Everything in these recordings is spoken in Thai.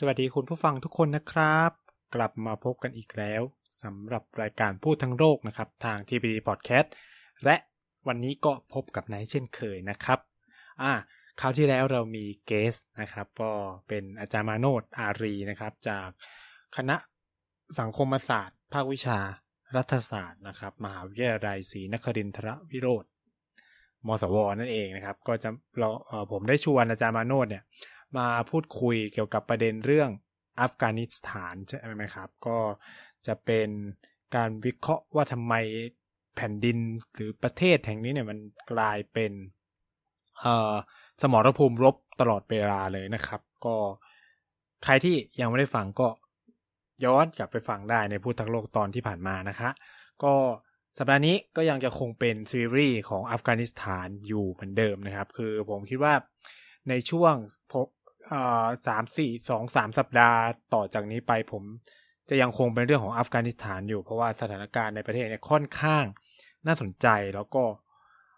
สวัสดีคุณผู้ฟังทุกคนนะครับ กลับมาพบกันอีกแล้วสำหรับรายการพูดทั้งโลกนะครับ ทาง TPD Podcast และวันนี้ก็พบกับไนท์เช่นเคยนะครับอ่าคราวที่แล้วเรามีเกสนะครับ ก็เป็นอาจารย์มาโนดอารีนะครับ จากคณะสังคมศาสตร์ ภาควิชารัฐศาสตร์นะครับ มหาวิทยาลัยศรีนครินทรวิโรธมสวนั่นเองนะครับ ก็จะเราเออผมได้ชวนอาจารย์มาโนดเนี่ย มาพูดคุยเกี่ยวกับประเด็นเรื่องอัฟกานิสถานใช่ไหมครับ ก็จะเป็นการวิเคราะห์ว่าทำไมแผ่นดินหรือประเทศแห่งนี้เนี่ยมันกลายเป็นสมรภูมิรบตลอดเวลาเลยนะครับ ก็ใครที่ยังไม่ได้ฟังก็ย้อนกลับไปฟังได้ในพูดทั้งโลกตอนที่ผ่านมานะคะ ก็สัปดาห์นี้ก็ยังจะคงเป็นซีรีส์ของอัฟกานิสถานอยู่เหมือนเดิมนะครับ คือผมคิดว่าในช่วงพ สามสี่สองสามสัปดาห์ต่อจากนี้ไปผมจะยังคงเป็นเรื่องของอัฟกานิสถานอยู่ เพราะว่าสถานการณ์ในประเทศเนี่ยค่อนข้างน่าสนใจแล้วก็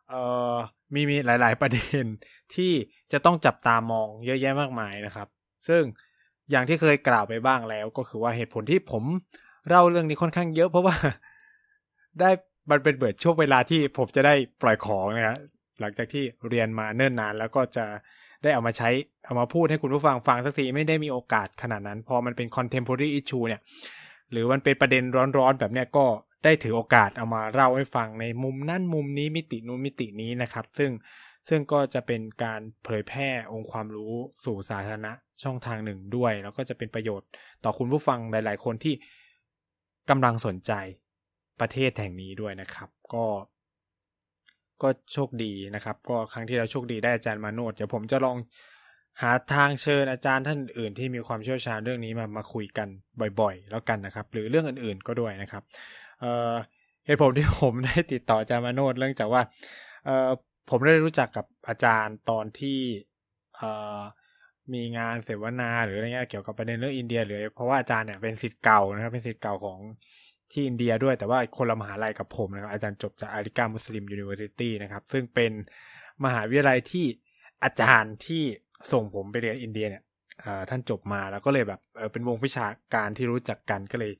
เออมีมีหลาย ๆ ประเด็นที่จะต้องจับตามองเยอะแยะมากมายนะครับ ซึ่งอย่างที่เคยกล่าวไปบ้างแล้ว ก็คือว่าเหตุผลที่ผมเล่าเรื่องนี้ค่อนข้างเยอะ เพราะว่าได้มันเป็นเบิดช่วงเวลาที่ผมจะได้ปล่อยของนะครับหลังจากที่เรียนมาเนิ่นนานแล้วก็จะ ได้เอามาใช้เอามาพูดให้คุณผู้ฟังฟังสักทีไม่ได้มีโอกาสขนาดนั้น พอมันเป็น contemporary issue เนี่ย หรือมันเป็นประเด็นร้อนๆแบบเนี้ยก็ได้ถือโอกาสเอามาเล่าให้ฟังในมุมนั่นมุมนี้มิตินู้นมิตินี้นะครับ ซึ่งซึ่งก็จะเป็นการเผยแพร่องค์ความรู้สู่สาธารณะช่องทางหนึ่งด้วย แล้วก็จะเป็นประโยชน์ต่อคุณผู้ฟังหลาย ๆ คนที่กำลังสนใจประเทศแห่งนี้ด้วยนะครับ ก็ ก็โชคดีนะครับ ก็ครั้งที่เราโชคดีได้อาจารย์มาโนดเดี๋ยวผมจะลองหาทางเชิญอาจารย์ท่านอื่นที่มีความเชี่ยวชาญเรื่องนี้มามาคุยกันบ่อยๆ แล้วกันนะครับ หรือเรื่องอื่นๆก็ด้วยนะครับเอ่อเหตุผลที่ผมได้ติดต่ออาจารย์มาโนดเรื่องจากว่าผมได้รู้จักกับอาจารย์ตอนที่มีงานเสวนาหรืออะไรเงี้ยเกี่ยวกับประเด็นเรื่องอินเดียหรือเพราะว่าอาจารย์เนี่ยเป็นศิษย์เก่านะครับเป็นศิษย์เก่าของ ที่อินเดียด้วยแต่ว่าคนละมหาลัยกับผมนะครับ อาจารย์จบจาก Aligarh Muslim University นะครับ ซึ่งเป็นมหาวิทยาลัยที่อาจารย์ที่ส่งผมไปเรียนอินเดียเนี่ยท่านจบมาแล้วก็เลยแบบเป็นวงวิชาการที่รู้จักกันก็เลย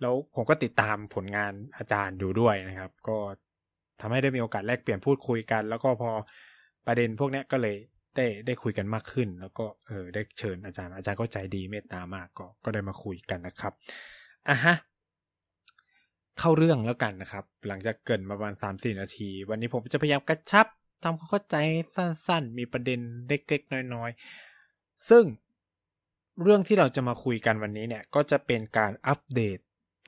แล้วผมก็ติดตามผลงานอาจารย์อยู่ด้วยนะครับ ก็ทำให้ได้มีโอกาสแลกเปลี่ยนพูดคุยกัน แล้วก็พอประเด็นพวกนี้ก็เลยได้ได้คุยกันมากขึ้น แล้วก็เออได้เชิญอาจารย์อาจารย์ก็ใจดีเมตตามากก็ก็ได้มาคุยกันนะครับอะฮะ เข้าเรื่องแล้วกันนะครับ หลังจากเกินมาประมาณสามสี่นาที วันนี้ผมจะพยายามกระชับทำความเข้าใจสั้นๆ มีประเด็นเล็กๆน้อยๆ ซึ่งเรื่องที่เราจะมาคุยกันวันนี้เนี่ย ก็จะเป็นการอัปเดต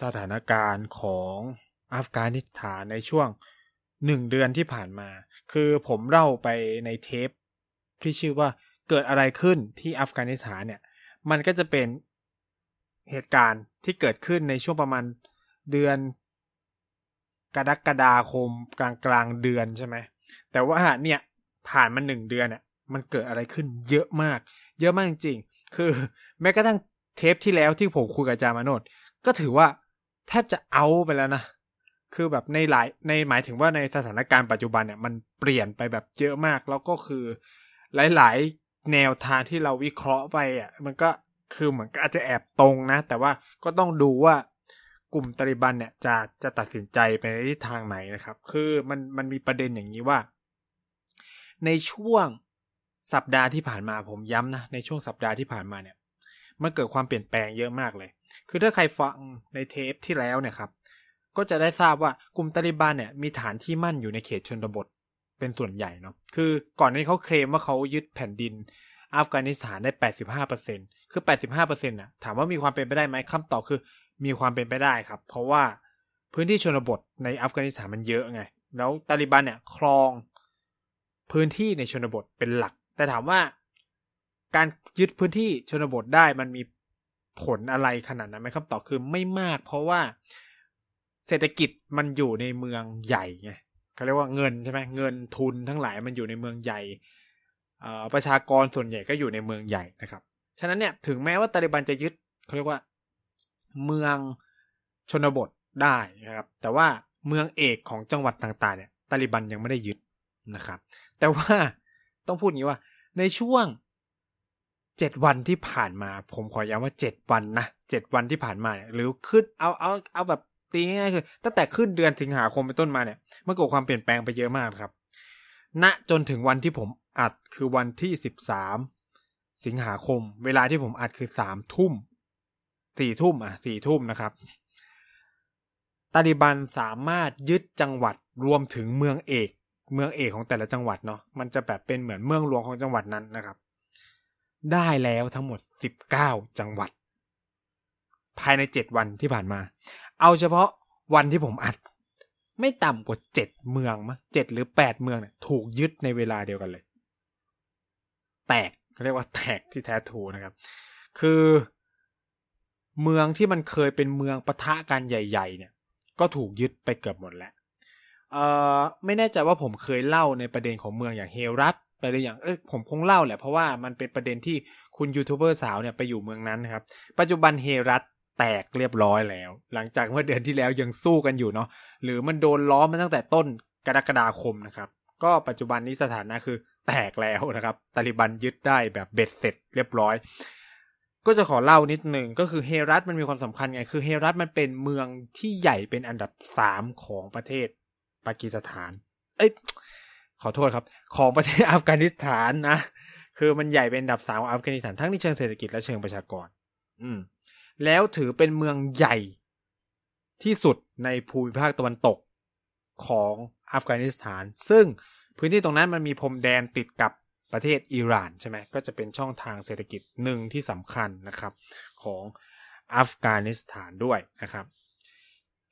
สถานการณ์ของอัฟกานิสถานในช่วงหนึ่งเดือนที่ผ่านมา คือผมเล่าไปในเทปที่ชื่อว่าเกิดอะไรขึ้นที่อัฟกานิสถานเนี่ย มันก็จะเป็นเหตุการณ์ที่เกิดขึ้นในช่วงประมาณ เดือนกรกฎาคมกลางกลางเดือนใช่ไหมแต่ว่าเนี่ยผ่านมาหนึ่งเดือนเนี่ยมันเกิดอะไรขึ้นเยอะมาก เยอะมากจริง คือ แม้กระทั่งเทปที่แล้วที่ผมคุยกับจามาโนดก็ถือว่าแทบจะเอาไปแล้วนะ คือแบบในหลายในหมายถึงว่าในสถานการณ์ปัจจุบันเนี่ยมันเปลี่ยนไปแบบเยอะมาก แล้วก็คือหลาย ๆ แนวทางที่เราวิเคราะห์ไปอะมันก็คือเหมือนก็อาจจะแอบตรงนะ แต่ว่าก็ต้องดูว่า กลุ่มตาลิบันเนี่ยจะจะตัดสินใจไปในทิศทางไหนนะครับ คือมันมันมีประเด็นอย่างนี้ว่า ในช่วงสัปดาห์ที่ผ่านมาผมย้ำนะ ในช่วงสัปดาห์ที่ผ่านมาเนี่ย มันเกิดความเปลี่ยนแปลงเยอะมากเลย คือถ้าใครฟังในเทปที่แล้วเนี่ยครับ ก็จะได้ทราบว่ากลุ่มตาลิบันเนี่ยมีฐานที่มั่นอยู่ในเขตชนบทเป็นส่วนใหญ่เนาะ คือก่อนนี้เขาเคลมว่าเขายึดแผ่นดินอัฟกานิสถานได้ 85%คือ 85%น่ะถามว่ามีความเป็นไปได้ไหมคำตอบคือ มีความเป็นไปได้ครับ เพราะว่าพื้นที่ชนบทในอัฟกานิสถานมันเยอะไง แล้วตาลิบันเนี่ยครองพื้นที่ในชนบทเป็นหลัก แต่ถามว่าการยึดพื้นที่ชนบทได้มันมีผลอะไรขนาดนั้นไหมคำตอบคือไม่มาก เพราะว่าเศรษฐกิจมันอยู่ในเมืองใหญ่ไงเขาเรียกว่าเงินใช่ไหมเงินทุนทั้งหลายมันอยู่ในเมืองใหญ่ประชากรส่วนใหญ่ก็อยู่ในเมืองใหญ่นะครับ ฉะนั้นเนี่ยถึงแม้ว่าตาลิบันจะยึดเขาเรียกว่า เมืองชนบทได้นะครับ แต่ว่าเมืองเอกของจังหวัดต่างๆเนี่ยตาลิบันยังไม่ได้ยึดนะครับ แต่ว่าต้องพูดอย่างนี้ว่า ในช่วงเจ็ดวันที่ผ่านมา ผมขอย้ำว่าเจ็ดวันนะเจ็ดวันที่ผ่านมาเนี่ยหรือขึ้นเอาเอาเอาแบบตีง่ายๆคือตั้งแต่ขึ้นเดือนสิงหาคมเป็นต้นมาเนี่ยมันเกิดความเปลี่ยนแปลงไปเยอะมากครับณจนถึงวันที่ผมอัดคือวันที่สิบสามสิงหาคม เวลาที่ผมอัดคือสามทุ่ม สี่ทุ่มอะสี่ทุ่มนะครับ ตาลิบันสามารถยึดจังหวัดรวมถึงเมืองเอก เมืองเอกของแต่ละจังหวัดเนาะมันจะแบบเป็นเหมือนเมืองหลวงของจังหวัดนั้นนะครับ ได้แล้วทั้งหมดสิบเก้าจังหวัด ภายในเจ็ดวันที่ผ่านมา เอาเฉพาะวันที่ผมอัด ไม่ต่ำกว่าเจ็ดเมืองมั้งเจ็ดหรือแปดเมืองเนี่ยถูกยึดในเวลาเดียวกันเลย แตกเขาเรียกว่าแตกที่แท้ถูนะครับ คือ เมืองที่มันเคยเป็นเมืองปะทะกันใหญ่ ๆ เนี่ย ก็ถูกยึดไปเกือบหมดแล้วเอ่อไม่แน่ใจว่าผมเคยเล่าในประเด็นของเมืองอย่างเฮรัตไปเลยอย่างเอ้ยผมคงเล่าแหละเพราะว่ามันเป็นประเด็นที่คุณยูทูบเบอร์สาวเนี่ยไปอยู่เมืองนั้นนะครับ ปัจจุบันเฮรัตแตกเรียบร้อยแล้ว หลังจากเมื่อเดือนที่แล้วยังสู้กันอยู่เนาะหรือมันโดนล้อมมาตั้งแต่ต้นกรกฎาคมนะครับ ก็ปัจจุบันนี้สถานะคือแตกแล้วนะครับตาลิบันยึดได้แบบเบ็ดเสร็จเรียบร้อย ก็จะขอเล่านิดหนึ่งก็คือเฮรัตมันมีความสำคัญไง คือเฮรัตมันเป็นเมืองที่ใหญ่เป็นอันดับสามของประเทศปากีสถาน เอ้ยขอโทษครับ ของประเทศอัฟกานิสถานนะคือมันใหญ่เป็นอันดับสามของอัฟกานิสถานทั้งในเชิงเศรษฐกิจและเชิงประชากร อืม แล้วถือเป็นเมืองใหญ่ที่สุดในภูมิภาคตะวันตกของอัฟกานิสถาน ซึ่งพื้นที่ตรงนั้นมันมีพรมแดนติดกับ ประเทศอิหร่านใช่ไหมก็จะเป็นช่องทางเศรษฐกิจหนึ่งที่สำคัญนะครับของอัฟกานิสถานด้วยนะครับ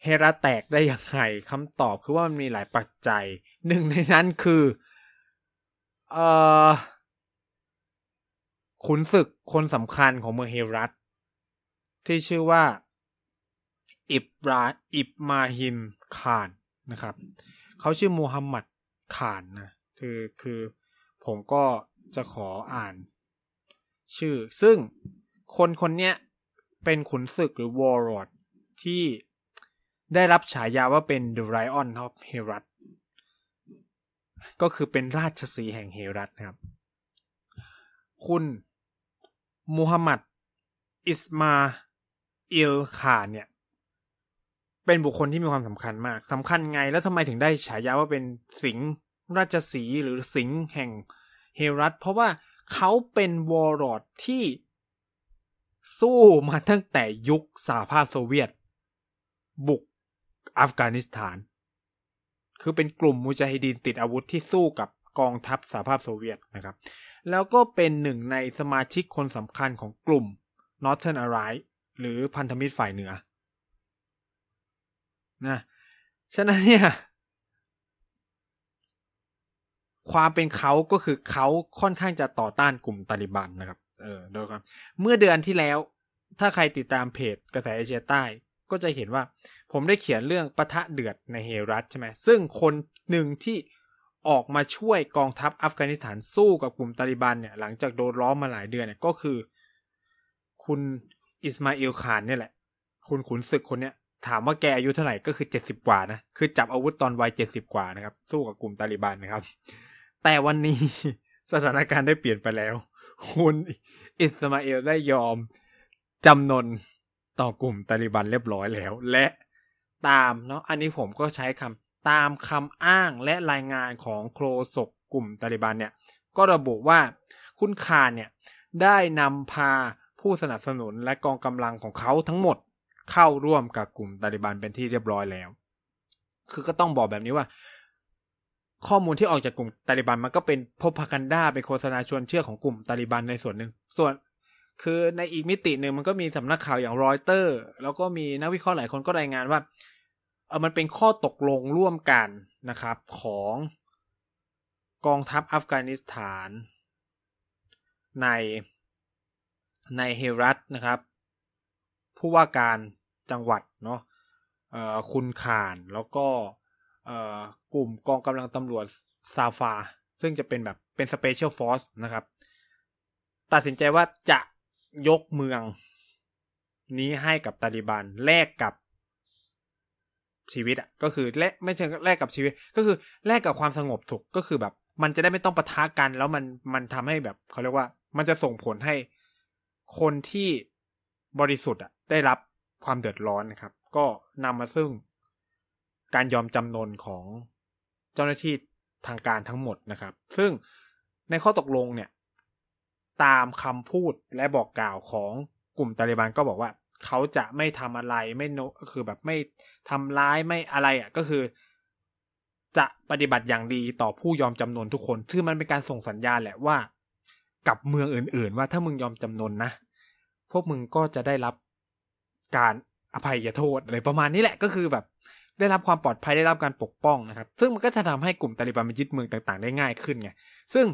เฮราแตกได้ยังไงคำตอบคือว่ามันมีหลายปัจจัยหนึ่งในนั้นคือเอ่อขุนศึกคนสำคัญของเมืองเฮรัตที่ชื่อว่า อิบราอิบมาฮิมคานนะครับ เขาชื่อมูฮัมหมัดคานนะคือคือ ผมก็จะขออ่าน ชื่อ ซึ่งคนคนนี้เป็นขุนศึกหรือวอร์รอดที่ได้รับฉายาว่าเป็น The Lion of Herat ก็คือเป็นราชสีแห่งเฮรัตนะครับ คุณมูฮัมหมัด อิสมาอิล ข่านเนี่ย เป็นบุคคลที่มีความสำคัญมากสำคัญไงแล้วทำไมถึงได้ฉายาว่าเป็นสิงห์ ราชสีห์หรือสิงห์แห่งเฮรัตเพราะว่าเขาเป็น warlord ที่สู้มาตั้งแต่ยุคสหภาพโซเวียต บุกอัฟกานิสถาน คือเป็นกลุ่มมุจาฮิดีนติดอาวุธที่สู้กับกองทัพสหภาพโซเวียตนะครับ แล้วก็เป็นหนึ่งในสมาชิกคนสำคัญของกลุ่ม Northern Alliance หรือพันธมิตรฝ่ายเหนือนะฉะนั้นเนี่ย ความเป็นเขาก็คือเขาค่อนข้างจะต่อต้านกลุ่มตาลิบันนะครับ เออโดยครับ เมื่อเดือนที่แล้ว ถ้าใครติดตามเพจกระแสเอเชียใต้ ก็จะเห็นว่า ผมได้เขียนเรื่องปะทะเดือดในเฮรัตใช่ไหมซึ่งคนหนึ่งที่ออกมาช่วยกองทัพอัฟกานิสถานสู้กับกลุ่มตาลิบันเนี่ยหลังจากโดนล้อมมาหลายเดือนเนี่ยก็คือ คุณอิสมาอิลคานเนี่ยแหละ คุณขุนศึกคนเนี้ยถามว่าแกอายุเท่าไหร่ก็คือเจ็ดสิบกว่านะ คือจับอาวุธตอนวัยเจ็ดสิบกว่านะครับ สู้กับกลุ่มตาลิบันนะครับ แต่วันนี้สถานการณ์ได้เปลี่ยนไปแล้ว คุณอิสมาเอลได้ยอมจำนนต่อกลุ่มตาลิบันเรียบร้อยแล้ว และตามเนาะอันนี้ผมก็ใช้คำตามคำอ้างและรายงานของโครศกกลุ่มตาลิบันเนี่ย ก็ระบุว่าคุณคารเนี่ย ได้นำพาผู้สนับสนุนและกองกำลังของเขาทั้งหมดเข้าร่วมกับกลุ่มตาลิบันเป็นที่เรียบร้อยแล้ว คือก็ต้องบอกแบบนี้ว่า ข้อมูลที่ออกจากกลุ่มตาลิบันมันก็เป็นพบพากันด้าเป็นโฆษณาชวนเชื่อของกลุ่มตาลิบันในส่วนหนึ่งส่วน คือในอีกมิติหนึ่งมันก็มีสำนักข่าวอย่างรอยเตอร์ แล้วก็มีนักวิเคราะห์หลายคนก็รายงานว่าเออมันเป็นข้อตกลงร่วมกันนะครับ ของกองทัพอัฟกานิสถาน ในในเฮรัตนะครับ ผู้ว่าการจังหวัดเนาะคุณข่านแล้วก็ กลุ่มกองกำลังตำรวจซาฟา ซึ่งจะเป็นแบบเป็น special force นะครับ ตัดสินใจว่าจะยกเมืองนี้ให้กับตาลิบันแลกกับชีวิตอะก็คือแลกไม่ใช่แลกกับชีวิต ก็คือแลกกับความสงบถูกก็คือแบบ มันจะได้ไม่ต้องปะทะกัน แล้วมันมันทำให้แบบเขาเรียกว่า มันจะส่งผลให้คนที่บริสุทธิ์อะได้รับความเดือดร้อนนะครับ ก็นำมาซึ่ง การยอมจำนนของเจ้าหน้าที่ทางการทั้งหมดนะครับ ซึ่งในข้อตกลงเนี่ย ตามคำพูดและบอกกล่าวของกลุ่มตาลิบันก็บอกว่า เขาจะไม่ทำอะไรไม่โนคือแบบไม่ทำร้ายไม่อะไรอะก็คือ จะปฏิบัติอย่างดีต่อผู้ยอมจำนนทุกคนซึ่งมันเป็นการส่งสัญญาณแหละว่า กับเมืองอื่น ๆ ว่าถ้ามึงยอมจำนนนะพวกมึงก็จะได้รับการอภัยโทษอะไรประมาณนี้แหละก็คือแบบ ได้รับความปลอดภัยได้รับการปกป้องนะครับ ซึ่งมันก็จะทำให้กลุ่มตาลิบันมายึดเมืองต่างๆ ได้ง่ายขึ้นไงซึ่ง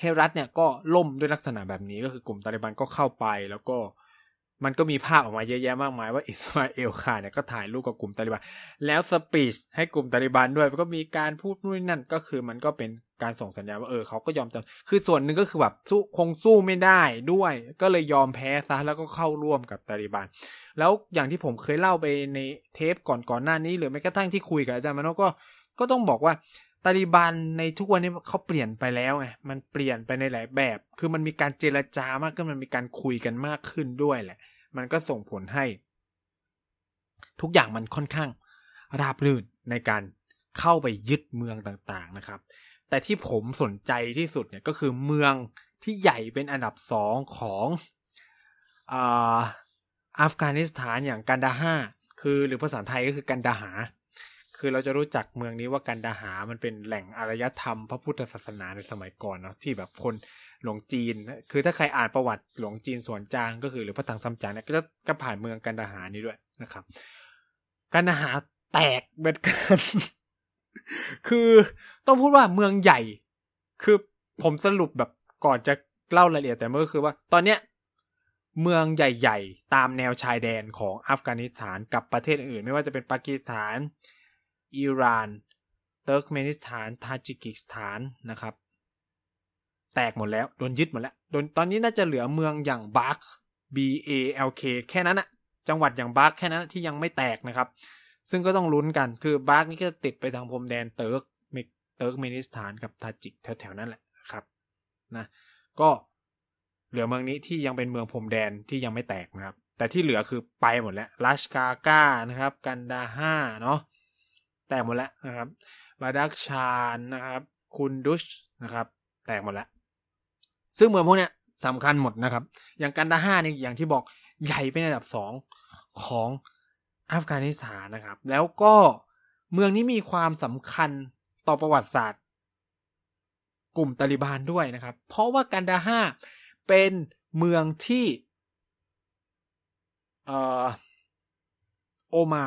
เฮรัตเนี่ยก็ล่มด้วยลักษณะแบบนี้ก็คือกลุ่มตาลิบันก็เข้าไปแล้วก็มันก็มีภาพออกมาเยอะแยะมากมายว่าอิสมาเอลคาเนี่ยก็ถ่ายรูปกับกลุ่มตาลิบันแล้วสปีชให้กลุ่มตาลิบันด้วยก็มีการพูดนู่นนั่นก็คือมันก็เป็น การส่งสัญญาณว่าเออเขาก็ยอมจำคือส่วนหนึ่งก็คือแบบสู้คงสู้ไม่ได้ด้วย ก็เลยยอมแพ้ซะแล้วก็เข้าร่วมกับตาลิบัน แล้วอย่างที่ผมเคยเล่าไปในเทปก่อนก่อนหน้านี้ หรือแม้กระทั่งที่คุยกับอาจารย์มโนก็ก็ต้องบอกว่าตาลิบันในทุกวันนี้เขาเปลี่ยนไปแล้วไงมันเปลี่ยนไปในหลายแบบ คือมันมีการเจรจามากขึ้นมันมีการคุยกันมากขึ้นด้วยแหละ มันก็ส่งผลให้ ทุกอย่างมันค่อนข้างราบรื่นในการเข้าไปยึดเมืองต่างๆนะครับ แต่ที่ผมสนใจที่สุดเนี่ยก็คือเมืองที่ใหญ่เป็นอันดับสองของอัฟกานิสถานอย่างกันดาฮาคือหรือภาษาไทยก็คือกันดาหา คือเราจะรู้จักเมืองนี้ว่ากันดาหามันเป็นแหล่งอารยธรรมพระพุทธศาสนาในสมัยก่อนเนาะที่แบบคนหลวงจีน คือถ้าใครอ่านประวัติหลวงจีนสวนจางก็คือหรือพระถังซัมจางเนี่ยก็จะก็ผ่านเมืองกันดาหานี้ด้วยนะครับ กันดาหาแตกเหมือนกัน คือต้องพูดว่าเมืองใหญ่ คือผมสรุปแบบก่อนจะเล่ารายละเอียดแต่เมื่อคือว่า ตอนเนี้ยเมืองใหญ่ ๆ ตามแนวชายแดนของอัฟกานิสถานกับประเทศอื่น ไม่ว่าจะเป็นปากีสถาน อิหร่านเติร์กเมนิสถานทาจิกิสถานนะครับ แตกหมดแล้ว โดนยึดหมดแล้วโดนตอนนี้น่าจะเหลือเมืองอย่างบัลค์ B A L K แค่นั้นอะจังหวัดอย่างบัลค์แค่นั้นที่ยังไม่แตกนะครับ ซึ่งก็ต้องลุ้นกัน คือบัลค์นี่ก็ติดไปทางพรมแดนเติร์กเติร์กเมนิสถานกับทาจิกแถวๆนั้นแหละครับนะก็เหลือเมืองนี้ที่ยังเป็นเมืองพรมแดนที่ยังไม่แตกนะครับ แต่ที่เหลือคือไปหมดแล้วลัชการ์กาห์นะครับ กันดาฮาร์เนาะแตกหมดแล้วนะครับบาดักชานนะครับคุนดุซนะครับ แตกหมดแล้ว ซึ่งเมืองพวกเนี้ยสำคัญหมดนะครับ อย่างกันดาฮาร์นี่อย่างที่บอกใหญ่เป็นอันดับสองของ อัฟกานิสถานนะครับ แล้วก็เมืองนี้มีความสำคัญต่อประวัติศาสตร์ กลุ่มตาลิบานด้วยนะครับ เพราะว่ากันดาห้าเป็นเมืองที่เออโอมา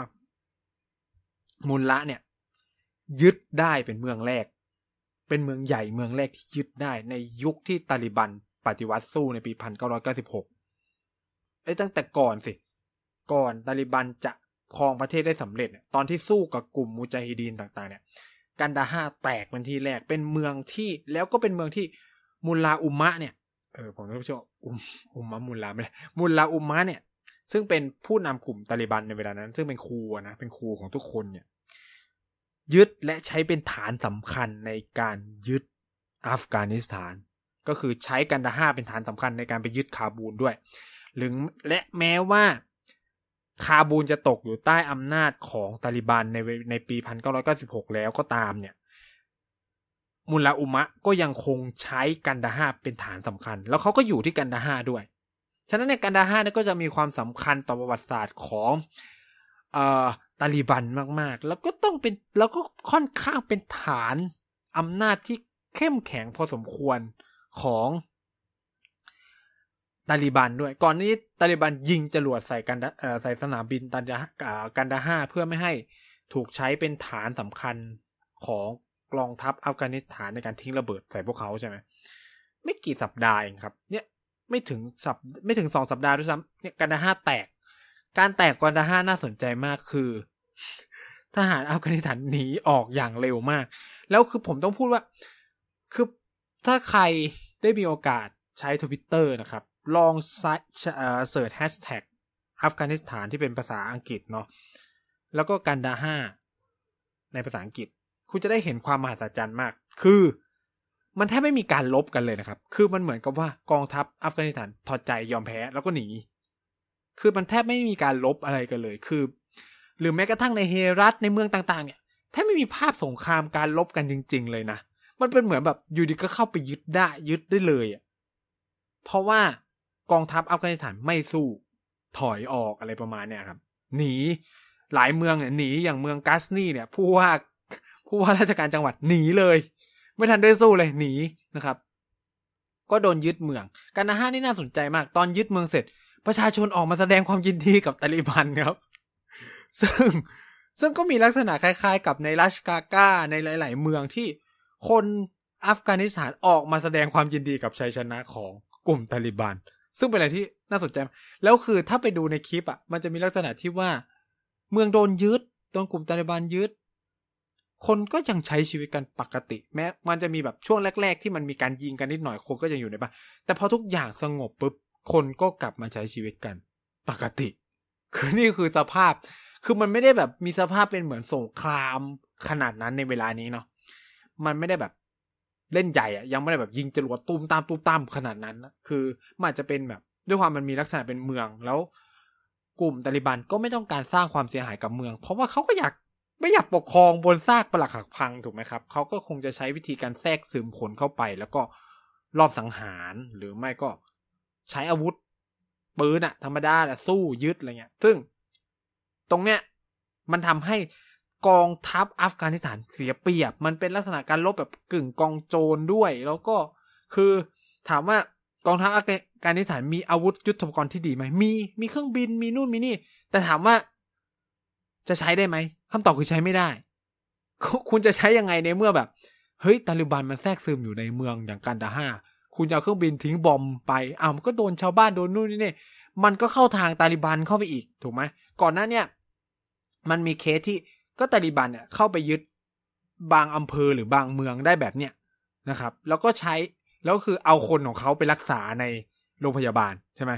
มุลละเนี่ย ยึดได้เป็นเมืองแรก เป็นเมืองใหญ่เมืองแรกที่ยึดได้ ในยุคที่ตาลิบันปฏิวัติสู้ในปีพันเก้าร้อยเก้าสิบหกไอ้ตั้งแต่ก่อนสิ ก่อนตาลิบันจะ ครองประเทศได้สำเร็จตอนที่สู้กับกลุ่มมูจาฮิดีนต่างๆ เนี่ย กันดาฮาแตกเป็นที่แรกเป็นเมืองที่แล้วก็เป็นเมืองที่มุลลาอุมะเนี่ยเออผมต้องชอบอุมอุมมะมุลลาไม่มุลลาอุมะเนี่ย ซึ่งเป็นผู้นำกลุ่มตาลิบันในเวลานั้น ซึ่งเป็นครูนะเป็นครูของทุกคนเนี่ย ยึดและใช้เป็นฐานสำคัญในการยึดอัฟกานิสถาน ก็คือใช้กันดาห้าเป็นฐานสำคัญในการไปยึดคาบูลด้วยหรือและแม้ว่า คาบูลจะตกอยู่ใต้อำนาจของตาลิบันในในปี 1996 แล้วก็ตามเนี่ย มุลลาอุมะก็ยังคงใช้กันดาห้าเป็นฐานสำคัญ แล้วเขาก็อยู่ที่กันดาห้าด้วย ฉะนั้นในกันดาห้าเนี่ยก็จะมีความสำคัญต่อประวัติศาสตร์ของเอ่อตาลีบันมากๆ แล้วก็ต้องเป็นแล้วก็ค่อนข้างเป็นฐานอำนาจที่เข้มแข็งพอสมควรของ ตาลีบันด้วย ก่อนนี้ตาลีบันยิงจรวดใส่กันใส่สนามบินตันดากันดาห้าเพื่อไม่ให้ถูกใช้เป็นฐานสำคัญของกองทัพอัฟกานิสถานในการทิ้งระเบิดใส่พวกเขาใช่ไหมไม่กี่สัปดาห์เองครับ เนี่ยไม่ถึงสัปไม่ถึงสองสัปดาห์ด้วยซ้ำเนี่ยกันดาฮาร์แตก การแตกกันดาฮาร์น่าสนใจมากคือ ทหารอัฟกานิสถานหนีออกอย่างเร็วมาก แล้วคือผมต้องพูดว่า คือถ้าใครได้มีโอกาสใช้ทวิตเตอร์นะครับ ลอง search แฮชแท็กอัฟกานิสถานที่เป็นภาษาอังกฤษเนาะแล้วก็กันดาฮาร์ในภาษาอังกฤษ คุณจะได้เห็นความมหัศจรรย์มาก คือ มันแทบไม่มีการลบกันเลยนะครับ คือมันเหมือนกับว่ากองทัพอัฟกานิสถานถอดใจยอมแพ้แล้วก็หนี คือมันแทบไม่มีการลบอะไรกันเลย คือ หรือแม้กระทั่งในเฮรัตในเมืองต่างๆ เนี่ยแทบไม่มีภาพสงครามการลบกันจริง ๆ เลยนะ มันเป็นเหมือนแบบอยู่ดีก็เข้าไปยึดได้ยึดได้เลยอะเพราะว่า กองทัพอัฟกานิสถานไม่สู้ ถอยออกอะไรประมาณเนี่ยครับ หนีหลายเมืองเนี่ยหนีอย่างเมืองกัสนีเนี่ย ผู้ว่าผู้ว่าราชการจังหวัดหนีเลย ไม่ทันได้สู้เลยหนีนะครับ ก็โดนยึดเมืองการนาฮานี่น่าสนใจมาก ตอนยึดเมืองเสร็จ ประชาชนออกมาแสดงความยินดีกับตาลิบันครับ ซึ่งซึ่งก็มีลักษณะคล้าย ๆ กับในรัชกาก้าในหลาย ๆ เมืองที่คนอัฟกานิสถานออกมาแสดงความยินดีกับชัยชนะของกลุ่มตาลิบัน ซึ่งเป็นอะไรที่น่าสนใจ แล้วคือถ้าไปดูในคลิปอะ มันจะมีลักษณะที่ว่า เมืองโดนยึดโดนกลุ่มตาลิบันยึด คนก็ยังใช้ชีวิตกันปกติ แม้ มันจะมีแบบช่วงแรก ๆ ที่มันมีการยิงกันนิดหน่อยคนก็ยังอยู่ในบ้านแต่พอทุกอย่างสงบปุ๊บคนก็กลับมาใช้ชีวิตกันปกติ คือนี่คือสภาพ คือมันไม่ได้แบบมีสภาพเป็นเหมือนสงครามขนาดนั้นในเวลานี้เนาะมันไม่ได้แบบ เล่นใหญ่อะยังไม่ได้แบบยิงจรวดตุ้มตามตุ้มตามขนาดนั้นนะคือมันอาจจะเป็นแบบ ด้วยความมันมีลักษณะเป็นเมืองแล้ว กลุ่มตาลิบันก็ไม่ต้องการสร้างความเสียหายกับเมือง เพราะว่าเขาก็อยากไม่อยากปกครองบนซากปรักหักพังถูกไหมครับเขาก็คงจะใช้วิธีการแทรกซึมขนเข้าไป แล้วก็รอบสังหารหรือไม่ก็ใช้อาวุธปืนอะธรรมดาแหละสู้ยึดอะไรเงี้ย ซึ่งตรงเนี้ยมันทำให้ กองทัพอัฟกานิสถานเสียเปรียบ มันเป็นลักษณะการลบแบบกึ่งกองโจรด้วย แล้วก็คือถามว่ากองทัพอัฟกานิสถานมีอาวุธยุทโธปกรณ์ที่ดีไหมมีมีเครื่องบินมีนู่นมีนี่ แต่ถามว่าจะใช้ได้ไหมคำตอบคือใช้ไม่ได้ คุณจะใช้ยังไงในเมื่อแบบ เฮ้ยตาลิบันมันแทรกซึมอยู่ในเมืองอย่างกันดาห้าคุณจะเอาเครื่องบินทิ้งบอมไปอ้าวมันก็โดนชาวบ้านโดนนู่นนี่นี่มันก็เข้าทางตาลิบันเข้าไปอีกถูกไหมก่อนหน้าเนี่ย มันมีเคสที่ ก็ตาลิบันเนี่ยเข้าไปยึดบางอำเภอหรือบางเมืองได้แบบเนี้ยนะครับ แล้วก็ใช้แล้วคือเอาคนของเขาไปรักษาในโรงพยาบาลใช่ไหม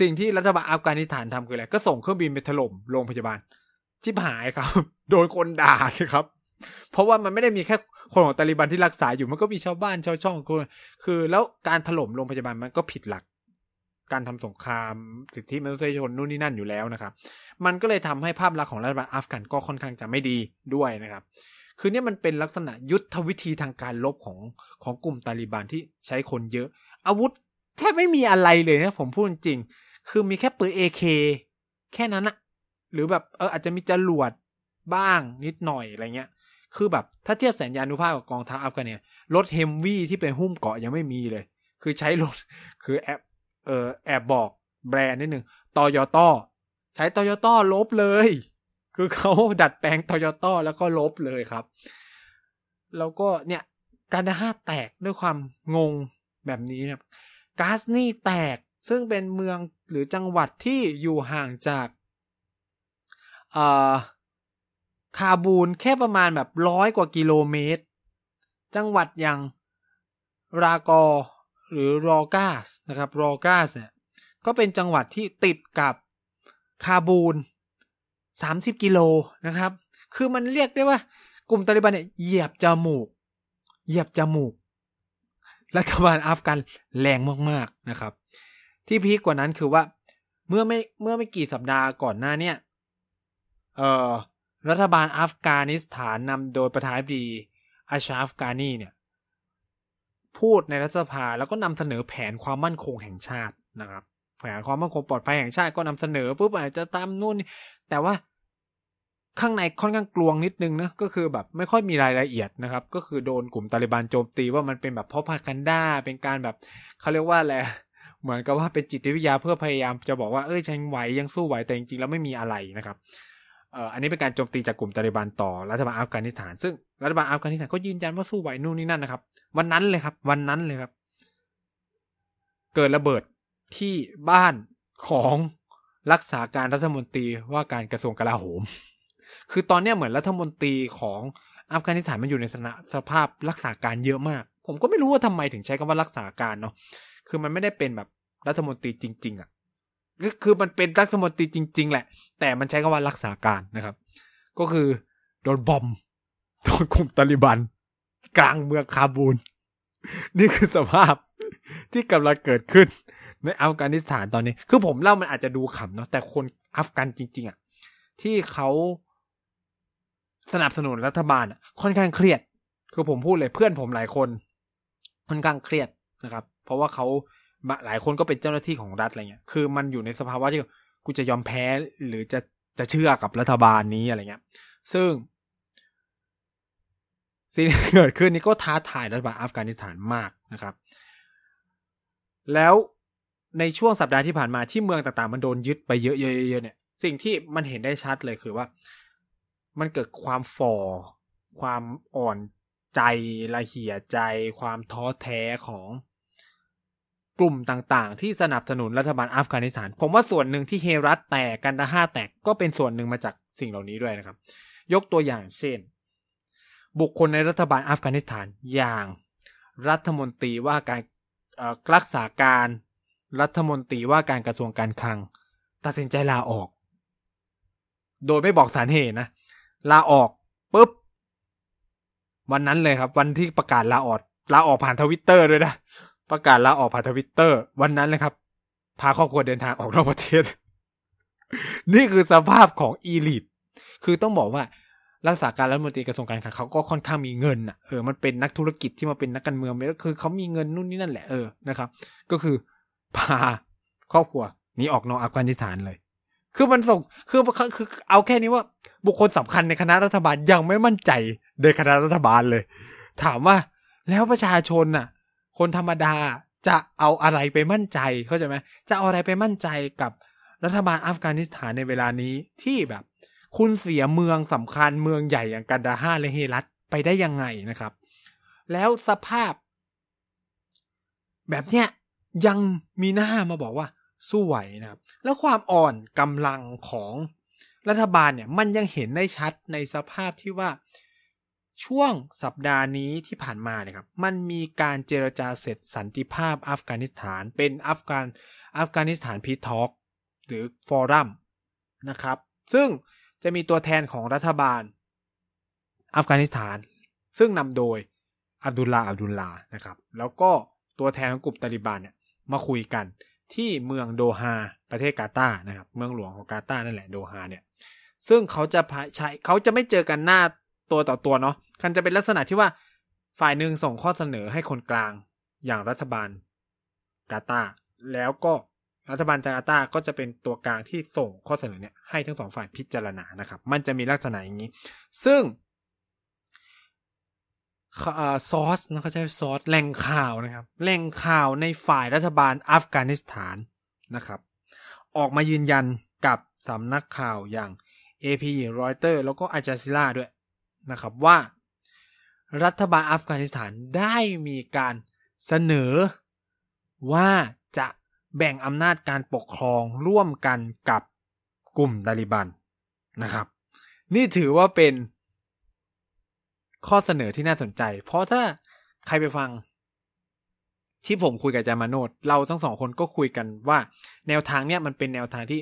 สิ่งที่รัฐบาลอัฟกานิสถานทำคืออะไรก็ส่งเครื่องบินไปถล่มโรงพยาบาลชิบหายครับ โดนคนด่าครับ เพราะว่ามันไม่ได้มีแค่คนของตาลิบันที่รักษาอยู่มันก็มีชาวบ้านชาวช่องคนคือ แล้วการถล่มโรงพยาบาลมันก็ผิดหลัก การทำสงครามสิทธิมนุษยชนนู่นนี่นั่นอยู่แล้วนะครับ มันก็เลยทำให้ภาพลักษณ์ของรัฐบาลอัฟกันก็ค่อนข้างจะไม่ดีด้วยนะครับ คือเนี่ยมันเป็นลักษณะยุทธวิธีทางการลบของของกลุ่มตาลิบันที่ใช้คนเยอะ อาวุธแทบไม่มีอะไรเลยนะผมพูดจริง คือมีแค่ปืนเอเคแค่นั้นอะหรือแบบเอออาจจะมีจรวดบ้างนิดหน่อยอะไรเงี้ย คือแบบถ้าเทียบแสนยานุภาพกับกองทัพอัฟกันเนี่ยรถเฮมวี่ที่เป็นหุ้มเกาะยังไม่มีเลย คือใช้รถคือแอบเออแอบบอกแบรนด์นิดหนึ่งตอยต้ใช้ตอยต้ลบเลย คือเขาดัดแปลงตอยต้แล้วก็ลบเลยครับ แล้วก็เนี่ยการดาห้าแตกด้วยความงงแบบนี้นะกาสนี่แตกซึ่งเป็นเมืองหรือจังหวัดที่อยู่ห่างจากอ่าคาบูลแค่ประมาณแบบร้อยกว่ากิโลเมตร จังหวัดอย่างรากอ หรือรอกาสนะครับรอกาสเนี่ยก็เป็นจังหวัดที่ติดกับคาบูลสามสิบกิโลนะครับ คือมันเรียกได้ว่า กลุ่มตาลิบันเนี่ยเหยียบจมูก เหยียบจมูก รัฐบาลอัฟกันแรงมากๆนะครับ ที่พีกกว่านั้นคือว่าเมื่อไม่เมื่อไม่กี่สัปดาห์ก่อนหน้าเนี่ยเอ่อรัฐบาลอัฟกานิสถานนำโดยประธานาธิบดีอาชาฟกานีเนี่ย พูดในรัฐสภาแล้วก็นำเสนอแผนความมั่นคงแห่งชาตินะครับ แผนความมั่นคงปลอดภัยแห่งชาติก็นำเสนอปุ๊บอาจจะตามนู่น แต่ว่าข้างในค่อนข้างกลวงนิดนึงนะก็คือแบบไม่ค่อยมีรายละเอียดนะครับ ก็คือโดนกลุ่มตาลิบันโจมตีว่ามันเป็นแบบเพราะพากันด้าเป็นการแบบเขาเรียกว่าอะไรเหมือนกับว่าเป็นจิตวิทยาเพื่อพยายามจะบอกว่าเอ้ยฉันไหวยังสู้ไหวแต่จริงๆแล้วไม่มีอะไรนะครับ อันนี้เป็นการโจมตีจากกลุ่มตาลิบันต่อรัฐบาลอัฟกานิสถาน ซึ่งรัฐบาลอัฟกานิสถานก็ยืนยันว่าสู้ไหวนู่นนี่นั่นนะครับ วันนั้นเลยครับ วันนั้นเลยครับ เกิดระเบิดที่บ้านของรักษาการรัฐมนตรีว่าการกระทรวงกลาโหม คือตอนนี้เหมือนรัฐมนตรีของอัฟกานิสถานมันอยู่ในสภาพรักษาการเยอะมาก ผมก็ไม่รู้ว่าทำไมถึงใช้คำว่ารักษาการเนาะ คือมันไม่ได้เป็นแบบรัฐมนตรีจริง ๆอะ่ะก็คือมันเป็นรัฐมนตรีจริง ๆ แหละ แต่มันใช้คำว่ารักษาการนะครับ ก็คือโดนบอมโดนกลุ่มตาลิบัน กลางเมืองคาบูล นี่คือสภาพที่กำลังเกิดขึ้นในอัฟกานิสถานตอนนี้ คือผมเล่ามันอาจจะดูขำเนาะแต่คนอัฟกันจริง ๆอะที่เขาสนับสนุนรัฐบาลค่อนข้างเครียด คือผมพูดเลยเพื่อนผมหลายคน ค่อนข้างเครียดนะครับ เพราะว่าเขาหลายคนก็เป็นเจ้าหน้าที่ของรัฐอะไรเงี้ย คือมันอยู่ในสภาวะที่ กูจะยอมแพ้หรือจะจะเชื่อกับรัฐบาลนี้อะไรเงี้ย ซึ่งสิ่งที่เกิดขึ้นนี้ก็ท้าทายรัฐบาลอัฟกานิสถานมากนะครับ แล้วในช่วงสัปดาห์ที่ผ่านมาที่เมืองต่างๆ มันโดนยึดไปเยอะๆๆเนี่ย สิ่งที่มันเห็นได้ชัดเลยคือว่า มันเกิดความฝ่อ ความอ่อนใจละเหี่ยใจ ความท้อแท้ของ กลุ่มต่างๆ ที่สนับสนุนรัฐบาลอัฟกานิสถาน ผมว่าส่วนหนึ่งที่เฮรัตแตกกันดาห้าแตกก็เป็นส่วนหนึ่งมาจากสิ่งเหล่านี้ด้วยนะครับ ยกตัวอย่างเช่น บุคคลในรัฐบาลอัฟกานิสถานอย่างรัฐมนตรีว่าการรักษาการรัฐมนตรีว่าการกระทรวงการคลัง ตัดสินใจลาออก โดยไม่บอกสาเหตุนะลาออกปุ๊บวันนั้นเลยครับ วันที่ประกาศลาออกลาออกผ่านทวิตเตอร์ด้วยนะ ประกาศลาออกผ่านทวิตเตอร์ วันนั้นเลยครับ พาครอบครัวเดินทางออกนอกประเทศ นี่คือสภาพของอีลิทคือต้องบอกว่ารักษาการรัฐมนตรีกระทรวงการคลังเขาก็ค่อนข้างมีเงินอะเออมันเป็นนักธุรกิจที่มาเป็นนักการเมืองไม่คือเขามีเงินนู่นนี่นั่นแหละเออนะครับ ก็คือพาครอบครัวนี้ออกนอกอัฟกานิสถานเลย คือมันส่งคือคือเอาแค่นี้ว่าบุคคลสำคัญในคณะรัฐบาลยังไม่มั่นใจในคณะรัฐบาลเลย ถามว่าแล้วประชาชนน่ะ คนธรรมดาจะเอาอะไรไปมั่นใจเข้าใจไหมจะเอาอะไรไปมั่นใจกับรัฐบาลอัฟกานิสถานในเวลานี้ที่แบบ คุณเสียเมืองสำคัญเมืองใหญ่อย่างกันดาฮาและเฮรัตไปได้ยังไงนะครับ แล้วสภาพ แบบเนี้ยยังมีหน้ามาบอกว่าสู้ไหวนะครับ แล้วความอ่อนกำลังของรัฐบาลเนี่ย มันยังเห็นได้ชัดในสภาพที่ว่า ช่วงสัปดาห์นี้ที่ผ่านมาเนี่ยครับ มันมีการเจรจาเสร็จสันติภาพอัฟกานิสถาน เป็นอัฟกานอัฟกานิสถานพีทอกหรือฟอรัมนะครับ ซึ่งจะมีตัวแทนของรัฐบาล อัฟกานิสถาน ซึ่งนำโดยอับดุลลาอับดุลลานะครับ แล้วก็ตัวแทนของกลุ่มตาลิบันเนี่ยมาคุยกันที่เมืองโดฮาประเทศกาตาร์นะครับ เมืองหลวงของกาตาร์นั่นแหละโดฮาเนี่ยซึ่งเขาจะใช้เขาจะไม่เจอกันหน้า ตัวต่อตัวเนาะมันจะเป็นลักษณะที่ว่าฝ่ายหนึ่งส่งข้อเสนอให้คนกลางอย่างรัฐบาลกาตาแล้วก็รัฐบาลจากาตาก็จะเป็นตัวกลางที่ส่งข้อเสนอเนี่ยให้ทั้งสองฝ่ายพิจารณานะครับ มันจะมีลักษณะอย่างนี้ ซึ่งซอสนะเขาใช้ซอสแหล่งข่าวนะครับแหล่งข่าวในฝ่ายรัฐบาลอัฟกานิสถานนะครับ ออกมายืนยันกับสำนักข่าวอย่าง AP รอยเตอร์แล้วก็อาจาซิล่าด้วย นะครับว่า รัฐบาลอัฟกานิสถานได้มีการเสนอว่าจะแบ่งอำนาจการปกครองร่วมกันกับกลุ่มตาลิบันนะครับ นี่ถือว่าเป็นข้อเสนอที่น่าสนใจ เพราะถ้าใครไปฟัง ที่ผมคุยกับจามาโนดเราทั้งสองคนก็คุยกันว่า แนวทางเนี้ยมันเป็นแนวทางที่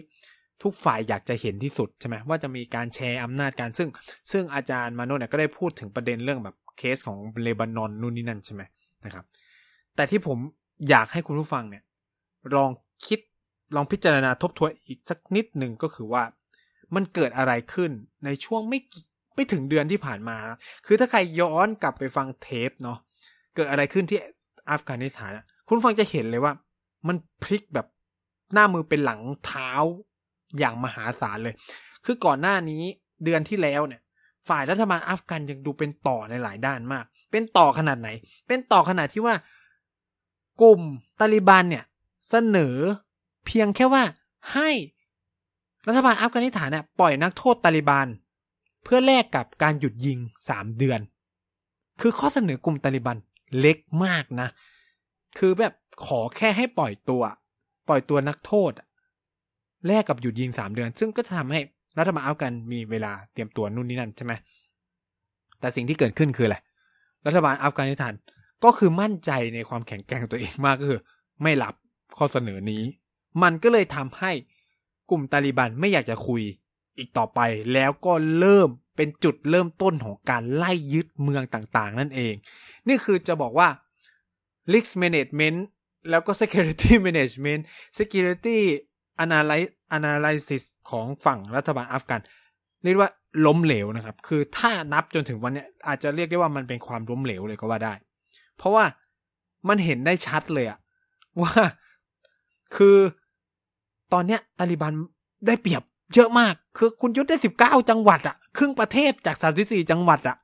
ทุกฝ่ายอยากจะเห็นที่สุดใช่ไหมว่าจะมีการแชร์อำนาจการซึ่ง ซึ่งอาจารย์มาโนเนี่ยก็ได้พูดถึงประเด็นเรื่องแบบเคสของเลบานอนนู่นนี่นั่นใช่ไหมนะครับ แต่ที่ผมอยากให้คุณผู้ฟังเนี่ย ลองคิดลองพิจารณาทบทวนอีกสักนิดหนึ่งก็คือว่า มันเกิดอะไรขึ้นในช่วงไม่ไม่ถึงเดือนที่ผ่านมา คือถ้าใครย้อนกลับไปฟังเทปเนาะเกิดอะไรขึ้นที่อัฟกานิสถานคุณฟังจะเห็นเลยว่า มันพลิกแบบหน้ามือเป็นหลังเท้า อย่างมหาศาลเลย คือก่อนหน้านี้เดือนที่แล้วเนี่ย ฝ่ายรัฐบาลอัฟกันยังดูเป็นต่อในหลายด้านมาก เป็นต่อขนาดไหน เป็นต่อขนาดที่ว่ากลุ่มตาลิบันเนี่ย เสนอเพียงแค่ว่าให้รัฐบาลอัฟกานิสถานเนี่ยปล่อยนักโทษตาลิบันเพื่อแลกกับการหยุดยิงสามเดือน คือข้อเสนอกลุ่มตาลิบันเล็กมากนะ คือแบบขอแค่ให้ปล่อยตัว ปล่อยตัวนักโทษ แลกกับหยุดยิงสามเดือน ซึ่งก็จะทำให้รัฐบาลอัฟกันมีเวลาเตรียมตัวนู่นนี่นั่นใช่ไหมแต่สิ่งที่เกิดขึ้นคืออะไรรัฐบาลอัฟกานิสถานก็คือมั่นใจในความแข็งแกร่งตัวเองมากก็คือ ไม่รับข้อเสนอนี้ มันก็เลยทำให้กลุ่มตาลิบันไม่อยากจะคุยอีกต่อไป แล้วก็เริ่มเป็นจุดเริ่มต้นของการไล่ยึดเมืองต่างๆ นั่นเอง นี่คือจะบอกว่า risk management แล้วก็ security management security analysis analysis ของฝั่งรัฐบาลอัฟกันเรียกว่าล้มเหลวนะครับ คือถ้านับจนถึงวันนี้อาจจะเรียกได้ว่ามันเป็นความล้มเหลวเลยก็ว่าได้ เพราะว่ามันเห็นได้ชัดเลยอะว่าคือตอนเนี้ยตาลิบันได้เปรียบเยอะมาก คือคุณยึดได้สิบเก้าจังหวัดอะครึ่งประเทศจากสามสิบสี่จังหวัดอะ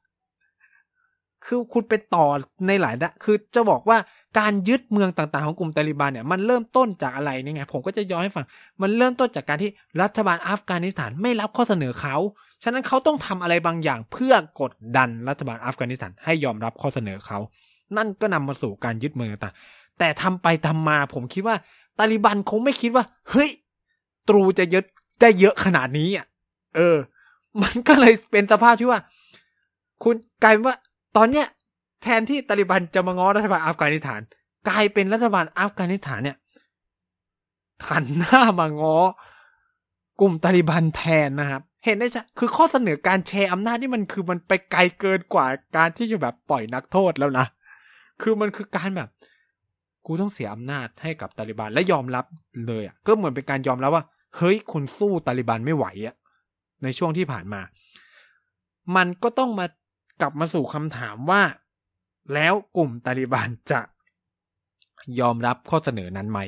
คือคุณไปต่อในหลายนะคือจะบอกว่าการยึดเมืองต่างๆของกลุ่มตาลิบันเนี่ยมันเริ่มต้นจากอะไรนี่ไงผมก็จะย้อนให้ฟัง มันเริ่มต้นจากการที่รัฐบาลอัฟกานิสถานไม่รับข้อเสนอเขา ฉะนั้นเขาต้องทำอะไรบางอย่างเพื่อกดดันรัฐบาลอัฟกานิสถานให้ยอมรับข้อเสนอเขา นั่นก็นำมาสู่การยึดเมืองต่างๆแต่ทำไปทำมาผมคิดว่าตาลิบันคงไม่คิดว่า เฮ้ยตรูจะยึดได้เยอะขนาดนี้อะเออ มันก็เลยเป็นสภาพที่ว่า คุณกลายเป็นว่า ตอนเนี้ยแทนที่ตาลิบันจะมาง้อรัฐบาลอัฟกานิสถาน กลายเป็นรัฐบาลอัฟกานิสถานเนี่ยหันหน้ามาง้อกลุ่มตาลิบันแทนนะครับ เห็นได้ชัดคือข้อเสนอการแชร์อำนาจนี่มันคือมันไปไกลเกินกว่าการที่จะแบบปล่อยนักโทษแล้วนะ คือมันคือการแบบ กูต้องเสียอำนาจให้กับตาลิบันและยอมรับเลยอะ ก็เหมือนเป็นการยอมรับว่า เฮ้ยคุณสู้ตาลิบันไม่ไหวอะในช่วงที่ผ่านมา มันก็ต้องมา กลับมาสู่คำถามว่า แล้วกลุ่มตาลิบันจะยอมรับข้อเสนอนั้นไหม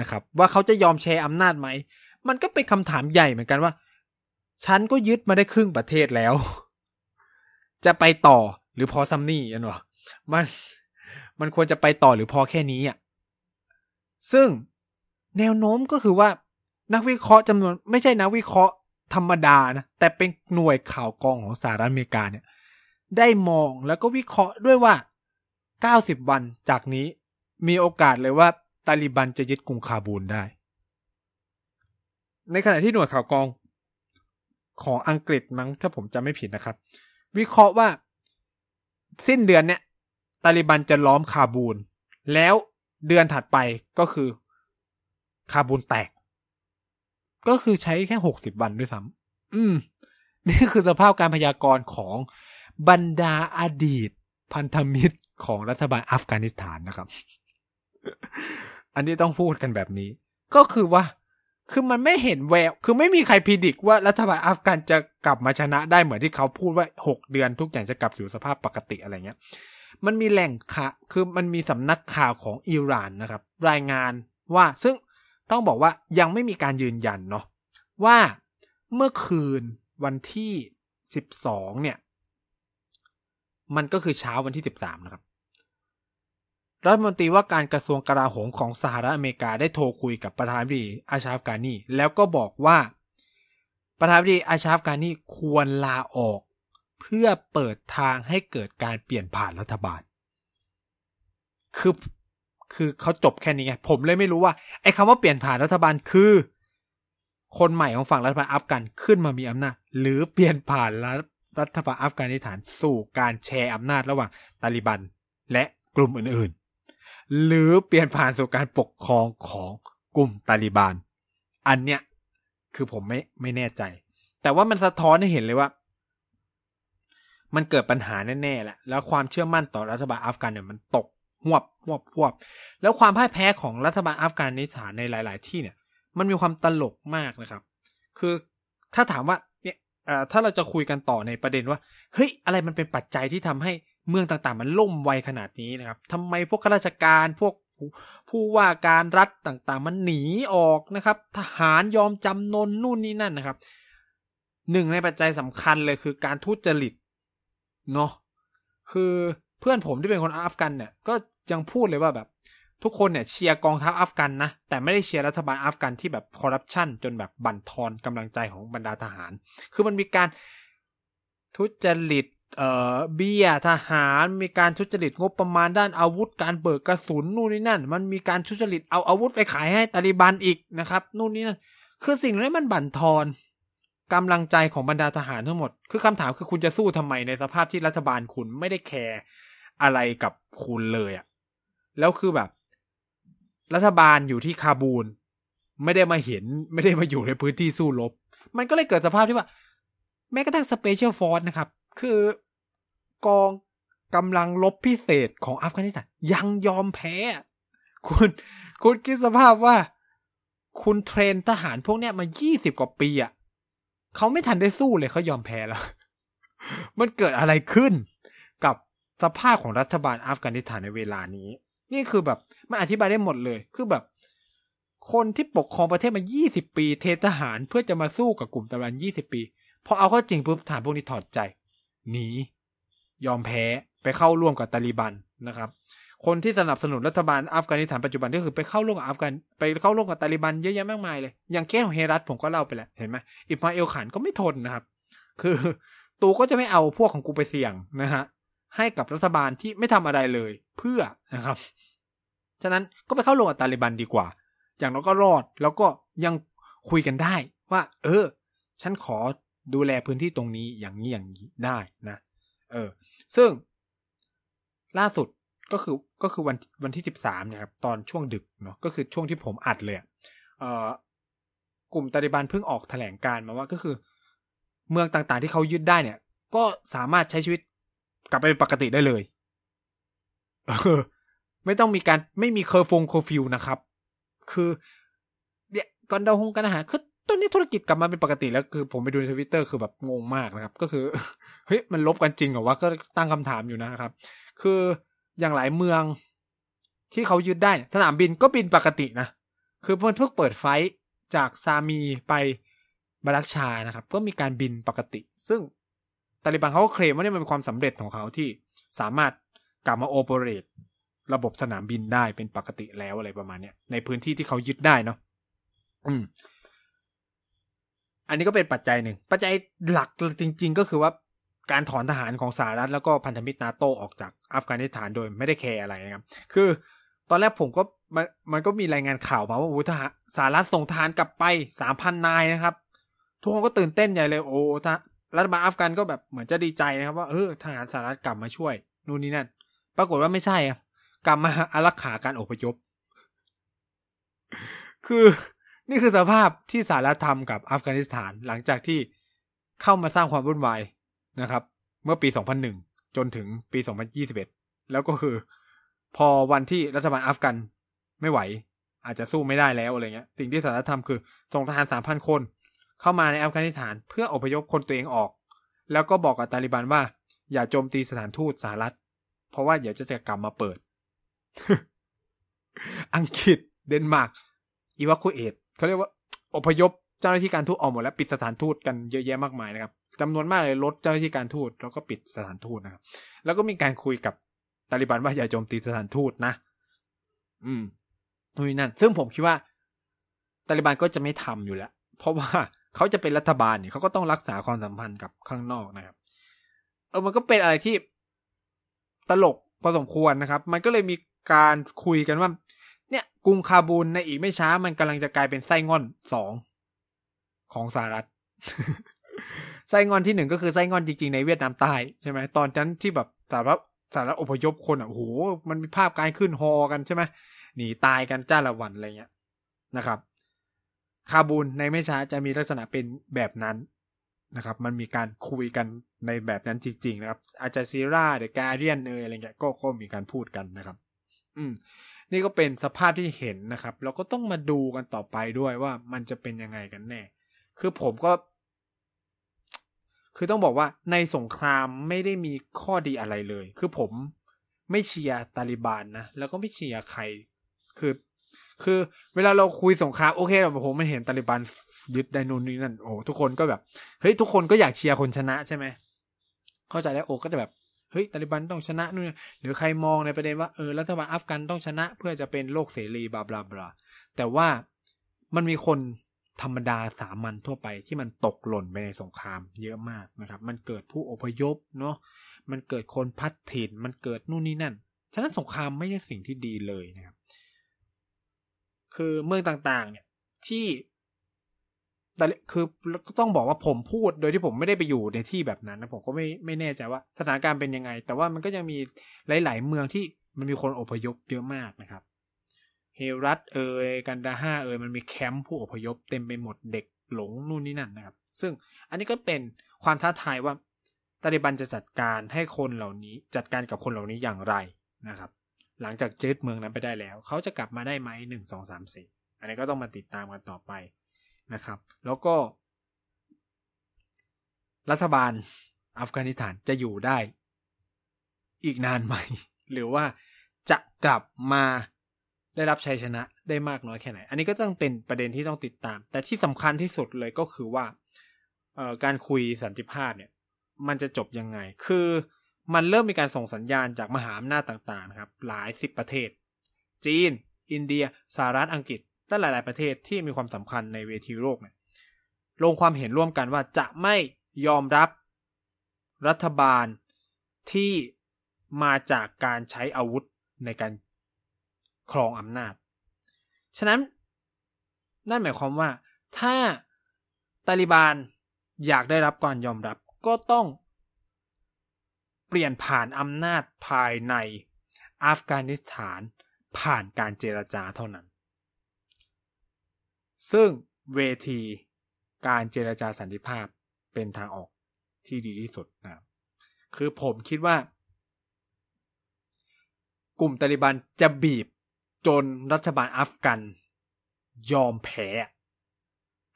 นะครับ ว่าเขาจะยอมแชร์อำนาจไหม มันก็เป็นคำถามใหญ่เหมือนกันว่า ฉันก็ยึดมาได้ครึ่งประเทศแล้ว จะไปต่อหรือพอซัมนี่อันวะมันมันควรจะไปต่อหรือพอแค่นี้อะซึ่งแนวโน้มก็คือว่านักวิเคราะห์จำนวนไม่ใช่นักวิเคราะห์ธรรมดานะแต่เป็นหน่วยข่าวกองของสหรัฐอเมริกาเนี่ย ได้มองแล้วก็วิเคราะห์ด้วยว่า 90 วันจากนี้มีโอกาสเลยว่าตาลิบันจะยึดกรุงคาบูลได้ ในขณะที่หน่วยข่าวกอง ของอังกฤษมั้งถ้าผมจำไม่ผิดนะครับ วิเคราะห์ว่า สิ้นเดือนเนี้ยตาลิบันจะล้อมคาบูล แล้วเดือนถัดไปก็คือ คาบูลแตก ก็คือใช้แค่หกสิบวันด้วยซ้ำอืม นี่คือสภาพการพยากรณ์ของ บรรดาอดีตพันธมิตรของรัฐบาลอัฟกานิสถานนะครับ อันนี้ต้องพูดกันแบบนี้ ก็คือว่า คือมันไม่เห็นแวว คือไม่มีใครพิจิกว่ารัฐบาลอัฟกันจะกลับมาชนะได้เหมือนที่เขาพูดว่าหกเดือนทุกอย่างจะกลับสู่สภาพปกติอะไรเงี้ย มันมีแหล่งข่าวคือมันมีสำนักข่าวของอิหร่านนะครับ รายงานว่าซึ่งต้องบอกว่ายังไม่มีการยืนยันเนาะว่าเมื่อคืนวันที่สิบสองเนี่ย มันก็คือเช้าวันที่ 13 นะครับ รัฐมนตรีว่าการกระทรวงกลาโหมของสหรัฐอเมริกาได้โทรคุยกับประธานาธิบดีอาชาฟกานีแล้วก็บอกว่า ประธานาธิบดีอาชาฟกานีควรลาออก เพื่อเปิดทางให้เกิดการเปลี่ยนผ่านรัฐบาล คือคือเขาจบแค่นี้ไง ผมเลยไม่รู้ว่าไอ้คำว่าเปลี่ยนผ่านรัฐบาลคือ คนใหม่ของฝั่งรัฐบาลอัฟกันขึ้นมามีอำนาจหรือเปลี่ยนผ่าน รัฐบาลอัฟกานิสถานสู่การแชร์อำนาจระหว่างตาลิบันและกลุ่มอื่นๆ หรือเปลี่ยนผ่านสู่การปกครองของกลุ่มตาลิบันอันเนี้ยคือผมไม่ไม่แน่ใจ แต่ว่ามันสะท้อนให้เห็นเลยว่า มันเกิดปัญหาแน่ๆแหละแล้วความเชื่อมั่นต่อรัฐบาลอัฟกันเนี่ยมันตกหวบหวบหวบแล้วความพ่ายแพ้ของรัฐบาลอัฟกานิสถานในหลาย ๆ ที่เนี่ย มันมีความตลกมากนะครับ คือถ้าถามว่า ถ้าเราจะคุยกันต่อในประเด็นว่า เฮ้ย อะไรมันเป็นปัจจัยที่ทำให้เมืองต่างๆ มันล่มไวขนาดนี้นะครับทำไมพวกข้าราชการพวกผู้ว่าการรัฐต่างๆ มันหนีออกนะครับ ทหารยอมจำนนนู่นนี่นั่นนะครับหนึ่งในปัจจัยสำคัญเลยคือการทุจริตเนาะคือเพื่อนผมที่เป็นคนอัฟกันเนี่ย ก็ยังพูดเลยว่าแบบ ทุกคนเนี่ยเชียร์กองทัพอัฟกันนะ แต่ไม่ได้เชียร์รัฐบาลอัฟกันที่แบบคอร์รัปชันจนแบบบั่นทอนกำลังใจของบรรดาทหาร คือมันมีการทุจริตเอ่อเบี้ยทหาร มีการทุจริตงบประมาณด้านอาวุธ การเบิกกระสุนนู่นนี่นั่น มันมีการทุจริตเอาอาวุธไปขายให้ตาลิบันอีกนะครับ นู่นนี่นั่น คือสิ่งนี้มันบั่นทอนกำลังใจของบรรดาทหารทั้งหมด คือคำถามคือคุณจะสู้ทำไมในสภาพที่รัฐบาลคุณไม่ได้แคร์อะไรกับคุณเลยอะแล้วคือแบบ รัฐบาลอยู่ที่คาบูล ไม่ได้มาเห็นไม่ได้มาอยู่ในพื้นที่สู้รบ มันก็เลยเกิดสภาพที่ว่า แม้กระทั่ง special force นะครับ คือกองกำลังรบพิเศษของอัฟกานิสถานยังยอมแพ้ คุณคุณคิดสภาพว่า คุณเทรนทหารพวกเนี้ยมายี่สิบกว่าปีอะ่ะเขาไม่ทันได้สู้เลยเขายอมแพ้แล้ว มันเกิดอะไรขึ้นกับสภาพของรัฐบาลอัฟกานิสถานในเวลานี้ นี่คือแบบมันอธิบายได้หมดเลย คือแบบ คนที่ปกครองประเทศมา 20 ปี เททหารเพื่อจะมาสู้กับกลุ่มตาลิบัน20 ปี พอเอาเข้าจริงปุ๊บทหารพวกนี้ถอดใจ หนี ยอมแพ้ไปเข้าร่วมกับตาลิบันนะครับ คนที่สนับสนุนรัฐบาลอัฟกานิสถานปัจจุบันก็คือไปเข้าร่วมกับอัฟกันไปเข้าร่วมกับตาลิบันเยอะแยะมากมายเลย อย่างแก้ของเฮรัตผมก็เล่าไปแล้วเห็นไหมอิบมาเอลขานก็ไม่ทนนะครับ คือตูก็จะไม่เอาพวกของกูไปเสี่ยงนะฮะให้กับรัฐบาลที่ไม่ทำอะไรเลย เพื่อนะครับ ฉะนั้นก็ไปเข้าร่วมกับตาลิบันดีกว่า อย่างน้อยก็รอดแล้วก็ยังคุยกันได้ว่า เออ ฉันขอดูแลพื้นที่ตรงนี้อย่างนี้อย่างนี้ได้นะ เออ ซึ่ง ล่าสุดก็คือก็คือวันวันที่สิบสามเนี่ยครับ ตอนช่วงดึกเนาะก็คือช่วงที่ผมอัดเลยเออกลุ่มตาลิบันเพิ่งออกแถลงการณ์มาว่าก็คือ เมืองต่างๆที่เขายึดได้เนี่ย ก็สามารถใช้ชีวิตกลับไปเป็นปกติได้เลย ไม่ต้องมีการไม่มีเคอร์ฟงเคอร์ฟิวนะครับ คือเนี่ยก่อนเดาหงกันอาหารคือตอนนี้ธุรกิจกลับมาเป็นปกติแล้วคือผมไปดูในทวิตเตอร์คือแบบงงมากนะครับ ก็คือเฮ้ยมันลบกันจริงเหรอวะก็ตั้งคำถามอยู่นะครับ คืออย่างหลายเมืองที่เขายึดได้สนามบินก็บินปกตินะ คือมันเพิ่งเปิดไฟจากซามีไปบารักชานะครับ ก็มีการบินปกติ ซึ่งตาลิบันเขาก็เคลมว่านี่มันเป็นความสำเร็จของเขาที่สามารถกลับมาโอเปเรต ระบบสนามบินได้เป็นปกติแล้วอะไรประมาณเนี้ยในพื้นที่ที่เขายึดได้เนาะอืม อันนี้ก็เป็นปัจจัยหนึ่ง ปัจจัยหลักจริง ๆ ก็คือว่าการถอนทหารของสหรัฐแล้วก็พันธมิตรนาโตออกจากอัฟกานิสถานโดยไม่ได้แคร์อะไรนะครับ คือตอนแรกผมก็มันมันก็มีรายงานข่าวมาว่าโอ้ทหารสหรัฐส่งทหารกลับไปสามพันนายนะครับ ทุกคนก็ตื่นเต้นใหญ่เลยโอ้ทรัฐบาลอัฟกันก็แบบเหมือนจะดีใจนะครับ ว่าเออทหารสหรัฐกลับมาช่วย นู่นนี่นั่น ปรากฏว่าไม่ใช่ครับ กลับมาอารักขาการอพยพ คือนี่คือสภาพที่สหรัฐทำกับอัฟกานิสถานหลังจากที่เข้ามาสร้างความวุ่นวายนะครับ เมื่อปี 2001 จนถึงปี 2021 แล้วก็คือ พอวันที่รัฐบาลอัฟกันไม่ไหว อาจจะสู้ไม่ได้แล้วอะไรเงี้ย สิ่งที่สหรัฐทำคือส่งทหาร 3,000 คน เข้ามาในอัฟกานิสถานเพื่ออพยพคนตัวเองออก แล้วก็บอกกับตาลิบันว่า อย่าโจมตีสถานทูตสหรัฐ เพราะว่าเดี๋ยวจะจะกลับมาเปิด อังกฤษเดนมาร์กอีวาคูเอตเขาเรียกว่า อพยพเจ้าหน้าที่การทูตออกหมดแล้วปิดสถานทูตกันเยอะแยะมากมายนะครับจำนวนมากเลยลดเจ้าหน้าที่การทูตแล้วก็ปิดสถานทูตนะครับ แล้วก็มีการคุยกับตาลิบันว่าอย่าโจมตีสถานทูตนะ อืมนู่นนั่น ซึ่งผมคิดว่าตาลิบันก็จะไม่ทำอยู่แล้ว เพราะว่าเขาจะเป็นรัฐบาลเนี่ยเขาก็ต้องรักษาความสัมพันธ์กับข้างนอกนะครับ เออมันก็เป็นอะไรที่ตลกพอสมควรนะครับ มันก็เลยมี การคุยกันว่า เนี่ยกรุงคาบูลในอีกไม่ช้ามันกำลังจะกลายเป็นไส้ง่อนสองของสหรัฐไส้งอนที่หนึ่งก็คือไส้งอนจริงๆในเวียดนามใต้ใช่ไหมตอนนั้นที่แบบสารพัดสารอพยพคนอะโอ้โหมันมีภาพการขึ้นฮอกันใช่ไหมหนีตายกันจ้าละวันอะไรเงี้ยนะครับ คาบูลในไม่ช้าจะมีลักษณะเป็นแบบนั้นนะครับ มันมีการคุยกันในแบบนั้นจริง ๆ นะครับ อาจาซีราเดอะการเดียนเอยอะไรเงี้ยก็ก็มีการพูดกันนะครับ อืม นี่ก็เป็นสภาพที่เห็นนะครับ เราก็ต้องมาดูกันต่อไปด้วยว่ามันจะเป็นยังไงกันแน่ คือผมก็ คือต้องบอกว่าในสงครามไม่ได้มีข้อดีอะไรเลย คือผมไม่เชียร์ตาลิบานนะ แล้วก็ไม่เชียร์ใคร คือ คือเวลาเราคุยสงครามโอเคแบบผมมันเห็นตาลิบันยึดไดนูนนี่นั่นโอ้ทุกคนก็แบบ เฮ้ยทุกคนก็อยากเชียร์คนชนะใช่ไหมเข้าใจแล้วโอ้ก็จะแบบ เฮ้ยตาลิบันต้องชนะนู่นหรือใครมองในประเด็นว่าเออรัฐบาลอัฟกันต้องชนะ เพื่อจะเป็นโลกเสรีบลาบลาบลาแต่ว่ามันมีคนธรรมดาสามัญทั่วไปที่มันตกหล่นไปในสงครามเยอะมากนะครับ มันเกิดผู้อพยพเนาะมันเกิดคนพัดถิ่นมันเกิดนู่นนี่นั่น ฉะนั้นสงครามไม่ใช่สิ่งที่ดีเลยนะครับ คือเมืองต่างๆ เนี่ยที่ แต่คือก็ต้องบอกว่าผมพูดโดยที่ผมไม่ได้ไปอยู่ในที่แบบนั้นนะผมก็ไม่ไม่แน่ใจว่าสถานการณ์เป็นยังไง แต่ว่ามันก็ยังมีหลาย ๆ เมืองที่มันมีคนอพยพเยอะมากนะครับ เฮรัตเอยกันดาห้าเอยมันมีแคมป์ผู้อพยพเต็มไปหมดเด็กหลงนู่นนี่นั่นนะครับ ซึ่งอันนี้ก็เป็นความท้าทายว่าตาลิบันจะจัดการให้คนเหล่านี้จัดการกับคนเหล่านี้อย่างไรนะครับ หลังจากยึดเมืองนั้นไปได้แล้ว เขาจะกลับมาได้ไหมหนึ่งสองสามสี่อันนี้ก็ต้องมาติดตามกันต่อไป นะครับ แล้วก็ รัฐบาลอัฟกานิสถานจะอยู่ได้ อีกนานไหม หรือว่าจะกลับมาได้รับชัยชนะได้มากน้อยแค่ไหน อันนี้ก็ต้องเป็นประเด็นที่ต้องติดตาม แต่ที่สำคัญที่สุดเลยก็คือว่าการคุยสันติภาพเนี่ย มันจะจบยังไง คือมันเริ่มมีการส่งสัญญาณจากมหาอำนาจต่างๆนะครับ หลายสิบประเทศ จีน อินเดียสหรัฐอังกฤษ และหลาย ๆ ประเทศที่มีความสำคัญในเวทีโลกเนี่ยลงความเห็นร่วมกันว่าจะไม่ยอมรับรัฐบาลที่มาจากการใช้อาวุธในการครองอำนาจ ฉะนั้นนั่นหมายความว่าถ้าตาลิบานอยากได้รับการยอมรับก็ต้องเปลี่ยนผ่านอำนาจภายในอัฟกานิสถานผ่านการเจรจาเท่านั้น ซึ่งเวทีการเจรจาสันติภาพเป็นทางออกที่ดีที่สุดนะคือผมคิดว่า กลุ่มตาลิบันจะบีบจนรัฐบาลอัฟกันยอมแพ้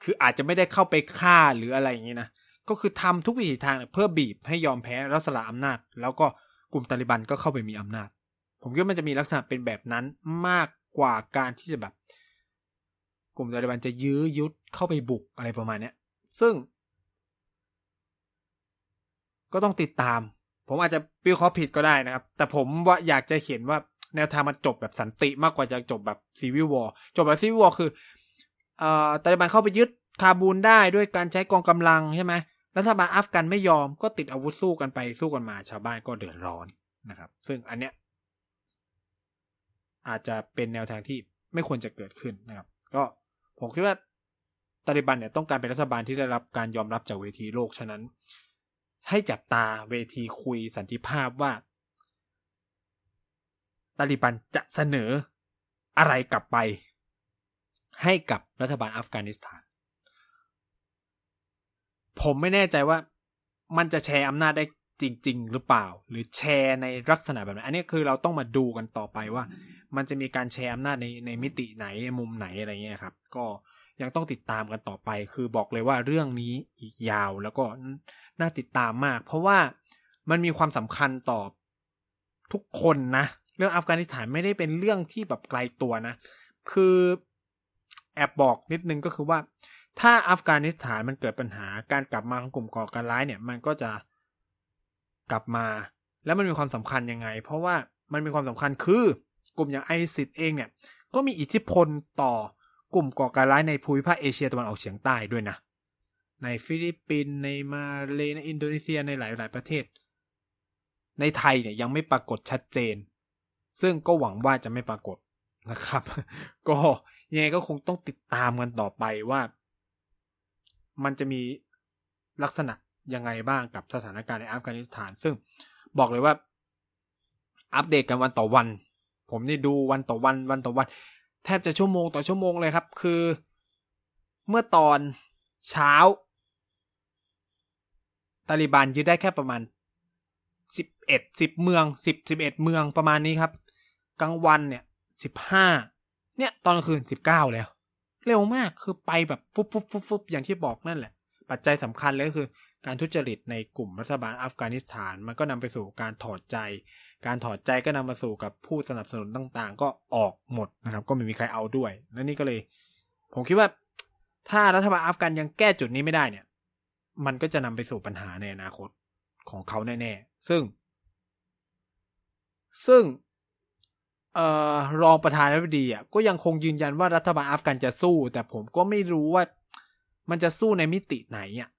คืออาจจะไม่ได้เข้าไปฆ่าหรืออะไรอย่างนี้นะ ก็คือทำทุกวิถีทางเพื่อบีบให้ยอมแพ้รัสละอำนาจ แล้วก็กลุ่มตาลิบันก็เข้าไปมีอำนาจ ผมคิดว่ามันจะมีลักษณะเป็นแบบนั้นมากกว่าการที่จะแบบ กลุ่มตาลิบันจะยื้อยุดเข้าไปบุกอะไรประมาณเนี้ย ซึ่ง ก็ต้องติดตาม ผมอาจจะวิเคราะห์ผิดก็ได้นะครับ แต่ผมว่าอยากจะเขียนว่าแนวทางมันจบแบบสันติมากกว่าจะจบแบบ civil war จบแบบ civil war คือเอ่อตาลิบันเข้าไปยึดคาบูลได้ด้วยการใช้กองกำลังใช่ไหมรัฐบาลอัฟกันไม่ยอมก็ติดอาวุธสู้กันไปสู้กันมา ชาวบ้านก็เดือดร้อนนะครับ ซึ่งอันเนี้ยอาจจะเป็นแนวทางที่ไม่ควรจะเกิดขึ้นนะครับ ก็ ผมคิดว่าตาลิบันเนี่ยต้องการเป็นรัฐบาลที่ได้รับการยอมรับจากเวทีโลกฉะนั้น ให้จับตาเวทีคุยสันติภาพว่าตาลิบันจะเสนออะไรกลับไป ให้กับรัฐบาลอัฟกานิสถาน ผมไม่แน่ใจว่ามันจะแชร์อำนาจได้จริง ๆ หรือเปล่า หรือแชร์ในลักษณะแบบไหนอันนี้คือเราต้องมาดูกันต่อไปว่า มันจะมีการแชร์อำนาจในในมิติไหนมุมไหนอะไรเงี้ยครับ ก็ยังต้องติดตามกันต่อไป คือบอกเลยว่าเรื่องนี้อีกยาวแล้วก็น่าติดตามมาก เพราะว่ามันมีความสำคัญต่อทุกคนนะ เรื่องอัฟกานิสถานไม่ได้เป็นเรื่องที่แบบไกลตัวนะ คือแอบบอกนิดนึงก็คือว่า ถ้าอัฟกานิสถานมันเกิดปัญหาการกลับมาของกลุ่มก่อการร้ายเนี่ย มันก็จะกลับมา แล้วมันมีความสำคัญยังไง เพราะว่ามันมีความสำคัญคือ กลุ่มอย่างไอซิสเองเนี่ยก็มีอิทธิพลต่อกลุ่มก่อการร้ายในภูมิภาคเอเชียตะวันออกเฉียงใต้ด้วยนะ ในฟิลิปปินส์ในมาเลในอินโดนีเซียในหลายๆประเทศ ในไทยเนี่ยยังไม่ปรากฏชัดเจน ซึ่งก็หวังว่าจะไม่ปรากฏนะครับ ก็ยังไงก็คงต้องติดตามกันต่อไปว่า มันจะมีลักษณะยังไงบ้างกับสถานการณ์ในอัฟกานิสถาน ซึ่งบอกเลยว่าอัปเดตกันวันต่อวัน ผมนี่ดูวันต่อวันวันต่อวัน แทบจะชั่วโมงต่อชั่วโมงเลยครับ คือ เมื่อตอนเช้าตาลิบันยึดได้แค่ประมาณสิบเอ็ดสิบเมืองสิบสิบเอ็ดเมืองประมาณนี้ครับ กลางวันเนี่ยสิบห้าเนี่ยตอนกลางคืนสิบเก้าแล้ว เร็วมากคือไปแบบฟุบฟุบฟุบฟุบอย่างที่บอกนั่นแหละ ปัจจัยสำคัญเลยก็คือ การทุจริตในกลุ่มรัฐบาลอัฟกานิสถาน มันก็นำไปสู่การถอดใจ การถอดใจก็นำมาสู่กับผู้สนับสนุนต่างๆ ก็ออกหมดนะครับ ก็ไม่มีใครเอาด้วยและนี่ก็เลย ผมคิดว่าถ้ารัฐบาลอัฟกันยังแก้จุดนี้ไม่ได้เนี่ย มันก็จะนำไปสู่ปัญหาในอนาคตของเขาแน่ๆซึ่ง ซึ่งออรองประธานาธิบดีอะก็ยังคงยืนยันว่ารัฐบาลอัฟกันจะสู้ แต่ผมก็ไม่รู้ว่ามันจะสู้ในมิติไหนอะ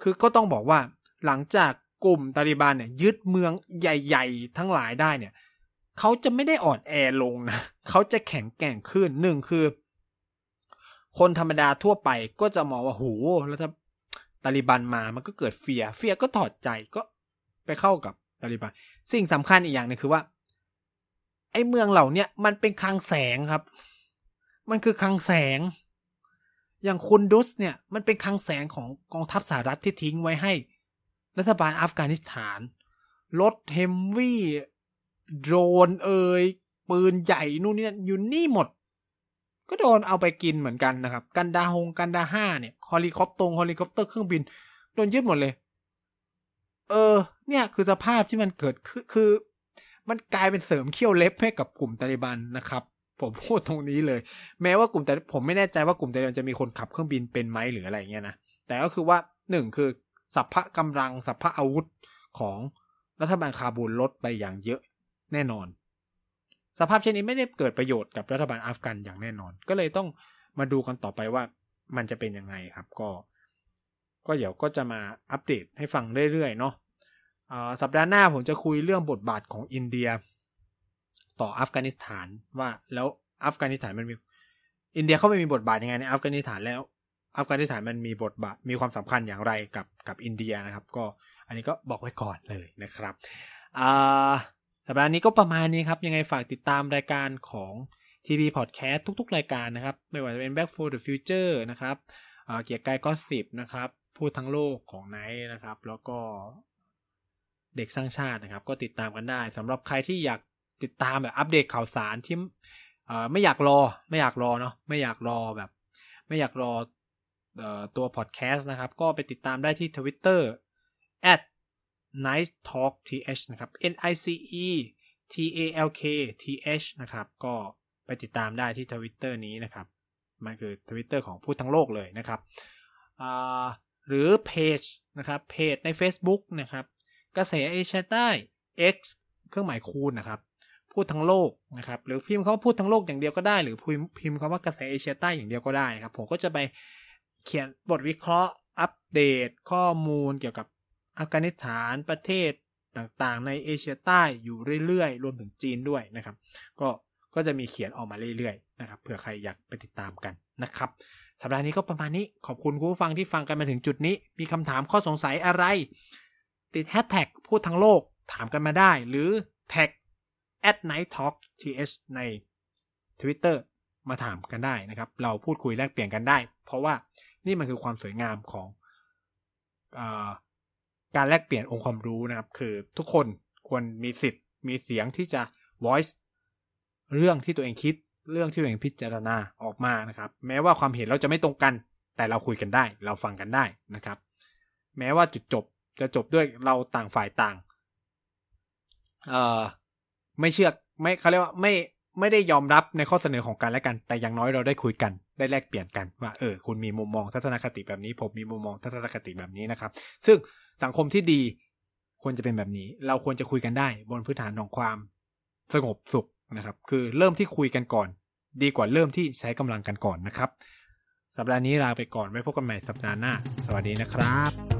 คือก็ต้องบอกว่าหลังจาก กลุ่มตาลิบันเนี่ยยึดเมืองใหญ่ ๆ ทั้งหลายได้เนี่ยเขาจะไม่ได้อ่อนแอลงนะเขาจะแข็งแกร่งขึ้นหนึ่งคือ คนธรรมดาทั่วไปก็จะมองว่าโหแล้วถ้าตาลิบันมามันก็เกิดเฟียเฟียก็ถอดใจก็ไปเข้ากับตาลิบัน สิ่งสำคัญอีกอย่างนึงคือว่า ไอ้เมืองเหล่าเนี้ยมันเป็นคลังแสงครับ มันคือคลังแสง อย่างคุณดุสเนี่ย มันเป็นคลังแสงของกองทัพสหรัฐที่ทิ้งไว้ให้ รัฐบาลอัฟกานิสถาน รถเฮมวี่โดรนเอ่ยปืนใหญ่นู่นนี่อยู่นี่หมด ก็โดนเอาไปกินเหมือนกันนะครับ กันดาฮงกันดาฮาร์เนี่ยเฮลิคอปตงเฮลิคอปเตอร์เครื่องบิน โดนยึดหมดเลย เออ เนี่ยคือสภาพที่มันเกิดคือคือมันกลายเป็นเสริมเขี้ยวเล็บให้กับกลุ่มตาลิบันนะครับ ผมพูดตรงนี้เลย แม้ว่ากลุ่มแต่ผมไม่แน่ใจว่ากลุ่มตาลิบันจะมีคนขับเครื่องบินเป็นไหมหรืออะไรเงี้ยนะแต่ก็คือว่าหนึ่งคือ สัพพะกำลังสัพพะอาวุธของรัฐบาลคาบูลลดไปอย่างเยอะแน่นอน สภาพเช่นนี้ไม่ได้เกิดประโยชน์กับรัฐบาลอัฟกันอย่างแน่นอน ก็เลยต้องมาดูกันต่อไปว่ามันจะเป็นยังไงครับก็ ก็เดี๋ยวก็จะมาอัปเดตให้ฟังเรื่อยๆเนาะสัปดาห์หน้าผมจะคุยเรื่องบทบาทของอินเดีย ต่ออัฟกานิสถานว่าแล้วอัฟกานิสถานมันมีอินเดียเข้าไม่มีบทบาทยังไงในอัฟกานิสถานแล้ว อัฟกานิสถานมันมีบทบาทมีความสำคัญอย่างไรกับกับอินเดียนะครับ ก็อันนี้ก็บอกไว้ก่อนเลยนะครับสัปดาห์นี้ก็ประมาณนี้ครับ ยังไงฝากติดตามรายการของ TV Podcast ทุก ๆ รายการนะครับ ไม่ว่าจะเป็น Back for the Future นะครับเกียร์กายก็สิบนะครับ พูดทั้งโลกของไนท์นะครับ แล้วก็เด็กสร้างชาตินะครับ ก็ติดตามกันได้สำหรับใครที่อยากติดตามแบบอัปเดตข่าวสารที่ไม่อยากรอ ไม่อยากรอเนาะไม่อยากรอแบบ ไม่อยากรอ ตัวพอดแคสต์นะครับ ก็ไปติดตามได้ที่ Twitter at nice talk th นะครับ n i c e t a l k t h นะครับ ก็ไปติดตามได้ที่ Twitter นี้นะครับ มันคือ Twitter ของพูดทั้งโลกเลยนะครับ หรือเพจนะครับ เพจใน Facebook นะครับกระแสเอเชียใต้ X เครื่องหมายคูณนะครับ พูดทั้งโลกนะครับ หรือพิมพ์เขาพูดทั้งโลกอย่างเดียวก็ได้ หรือพิมพ์คำว่ากระแสเอเชียใต้อย่างเดียวก็ได้นะครับ ผมก็จะไป เขียนบทวิเคราะห์ อัปเดตข้อมูลเกี่ยวกับอัฟกานิสถานประเทศต่างๆ ในเอเชียใต้อยู่เรื่อยๆ รวมถึงจีนด้วยนะครับ ก็ก็จะมีเขียนออกมาเรื่อยๆนะครับเผื่อใครอยากไปติดตามกันนะครับสัปดาห์นี้ก็ประมาณนี้ขอบคุณคุณฟังที่ฟังกันมาถึงจุดนี้ มีคำถามข้อสงสัยอะไร ติดแฮชแท็กพูดทั้งโลกถามกันมาได้ หรือแท็ก at night talk th ใน Twitter มาถามกันได้นะครับ เราพูดคุยแลกเปลี่ยนกันได้ เพราะว่า นี่มันคือความสวยงามของอการแลกเปลี่ยนองค์ความรู้นะครับ คือทุกคนควรมีสิทธิ์ มีเสียงที่จะ voice เรื่องที่ตัวเองคิดเรื่องที่ตัวเองพิจารณาออกมานะครับ แม้ว่าความเห็นเราจะไม่ตรงกัน แต่เราคุยกันได้ เราฟังกันได้นะครับ แม้ว่าจุดจบจะจบด้วยเราต่างฝ่ายต่างเอ่อไม่เชื่อไม่เขาเรียกว่าไม่ไม่ได้ยอมรับในข้อเสนอของกันและกัน แต่อย่างน้อยเราได้คุยกัน ได้แลกเปลี่ยนกันว่าเออคุณมีมุมมองทัศนคติแบบนี้ ผมมีมุมมองทัศนคติแบบนี้นะครับ ซึ่งสังคมที่ดีควรจะเป็นแบบนี้ เราควรจะคุยกันได้ บนพื้นฐานของความสงบสุขนะครับ คือเริ่มที่คุยกันก่อน ดีกว่าเริ่มที่ใช้กำลังกันก่อนนะครับ สัปดาห์นี้ลาไปก่อนไว้พบกันใหม่สัปดาห์หน้า สวัสดีนะครับ